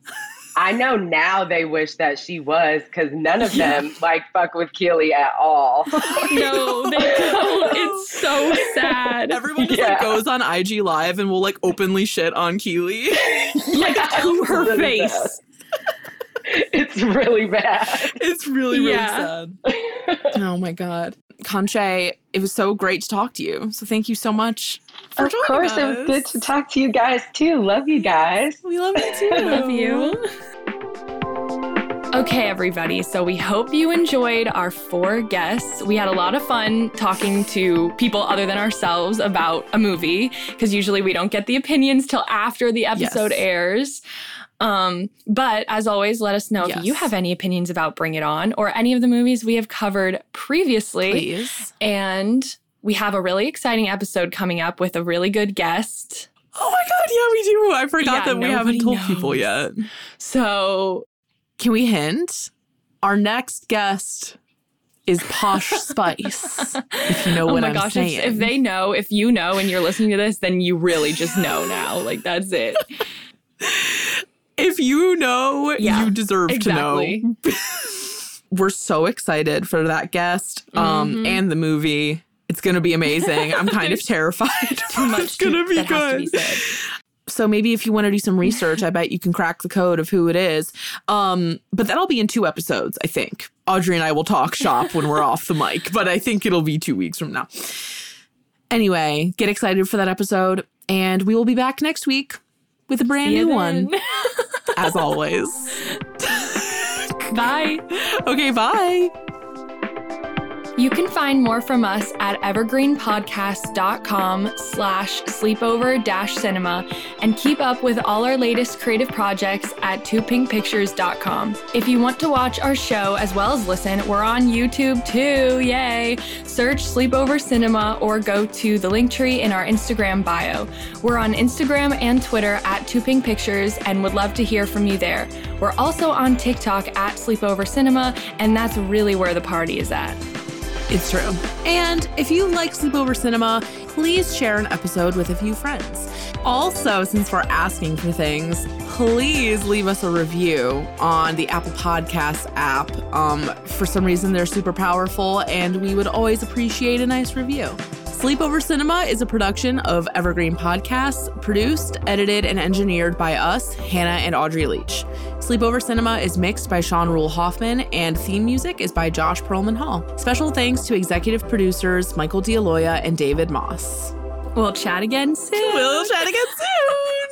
I know now they wish that she was because none of them like fuck with Kiely at all. No, they don't. It's so sad. Everyone just Yeah. like goes on IG Live and will like openly shit on Kiely. like to her face. it's really bad. It's really, really Yeah. sad. oh my God. Conshea, it was so great to talk to you. So thank you so much for Of joining course, us. it was good to talk to you guys too. Love you guys. We love you too. Love you. Okay, everybody. So we hope you enjoyed our four guests. We had a lot of fun talking to people other than ourselves about a movie because usually we don't get the opinions till after the episode Yes. airs. Um, but as always, let us know if you have any opinions about Bring It On or any of the movies we have covered previously. Please. And we have a really exciting episode coming up with a really good guest. Oh my God. Yeah, we do. I forgot Yeah, that we haven't told people yet. So Can we hint? Our next guest is Posh Spice. If you know oh what I'm gosh, if, saying. if they know, if you know and you're listening to this, then you really just know now. Like that's it. if you know, Yeah, you deserve exactly. to know. We're so excited for that guest um, Mhm. and the movie. It's going to be amazing. I'm kind of terrified. Too much it's going to be that has to good. be so maybe if you want to do some research, I bet you can crack the code of who it is. Um, but that'll be in two episodes, I think. Audrey and I will talk shop when we're off the mic, but I think it'll be two weeks from now. Anyway, get excited for that episode, and we will be back next week with a brand new one, as always. Bye. Okay, bye. You can find more from us at evergreenpodcast.com slash sleepover dash cinema and keep up with all our latest creative projects at toopinkpictures.com. If you want to watch our show as well as listen, we're on YouTube too, yay! Search Sleepover Cinema or go to the link tree in our Instagram bio. We're on Instagram and Twitter at toopinkpictures and would love to hear from you there. We're also on TikTok at Sleepover Cinema, and that's really where the party is at. It's true. And if you like Sleepover Cinema, please share an episode with a few friends. Also, since we're asking for things, please leave us a review on the Apple Podcasts app. Um, for some reason, they're super powerful, and we would always appreciate a nice review. Sleepover Cinema is a production of Evergreen Podcasts, produced, edited, and engineered by us, Hannah and Audrey Leach. Sleepover Cinema is mixed by Sean Rule Hoffman, and theme music is by Josh Perlman Hall. Special thanks to executive producers Michael D'Aloia and David Moss. We'll chat again soon. We'll chat again soon.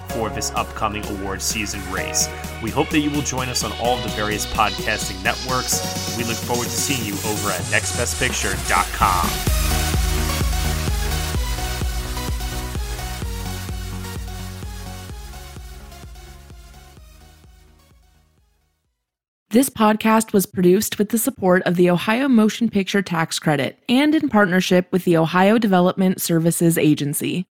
for this upcoming award season race. We hope that you will join us on all of the various podcasting networks. We look forward to seeing you over at nextbestpicture.com. This podcast was produced with the support of the Ohio Motion Picture Tax Credit and in partnership with the Ohio Development Services Agency.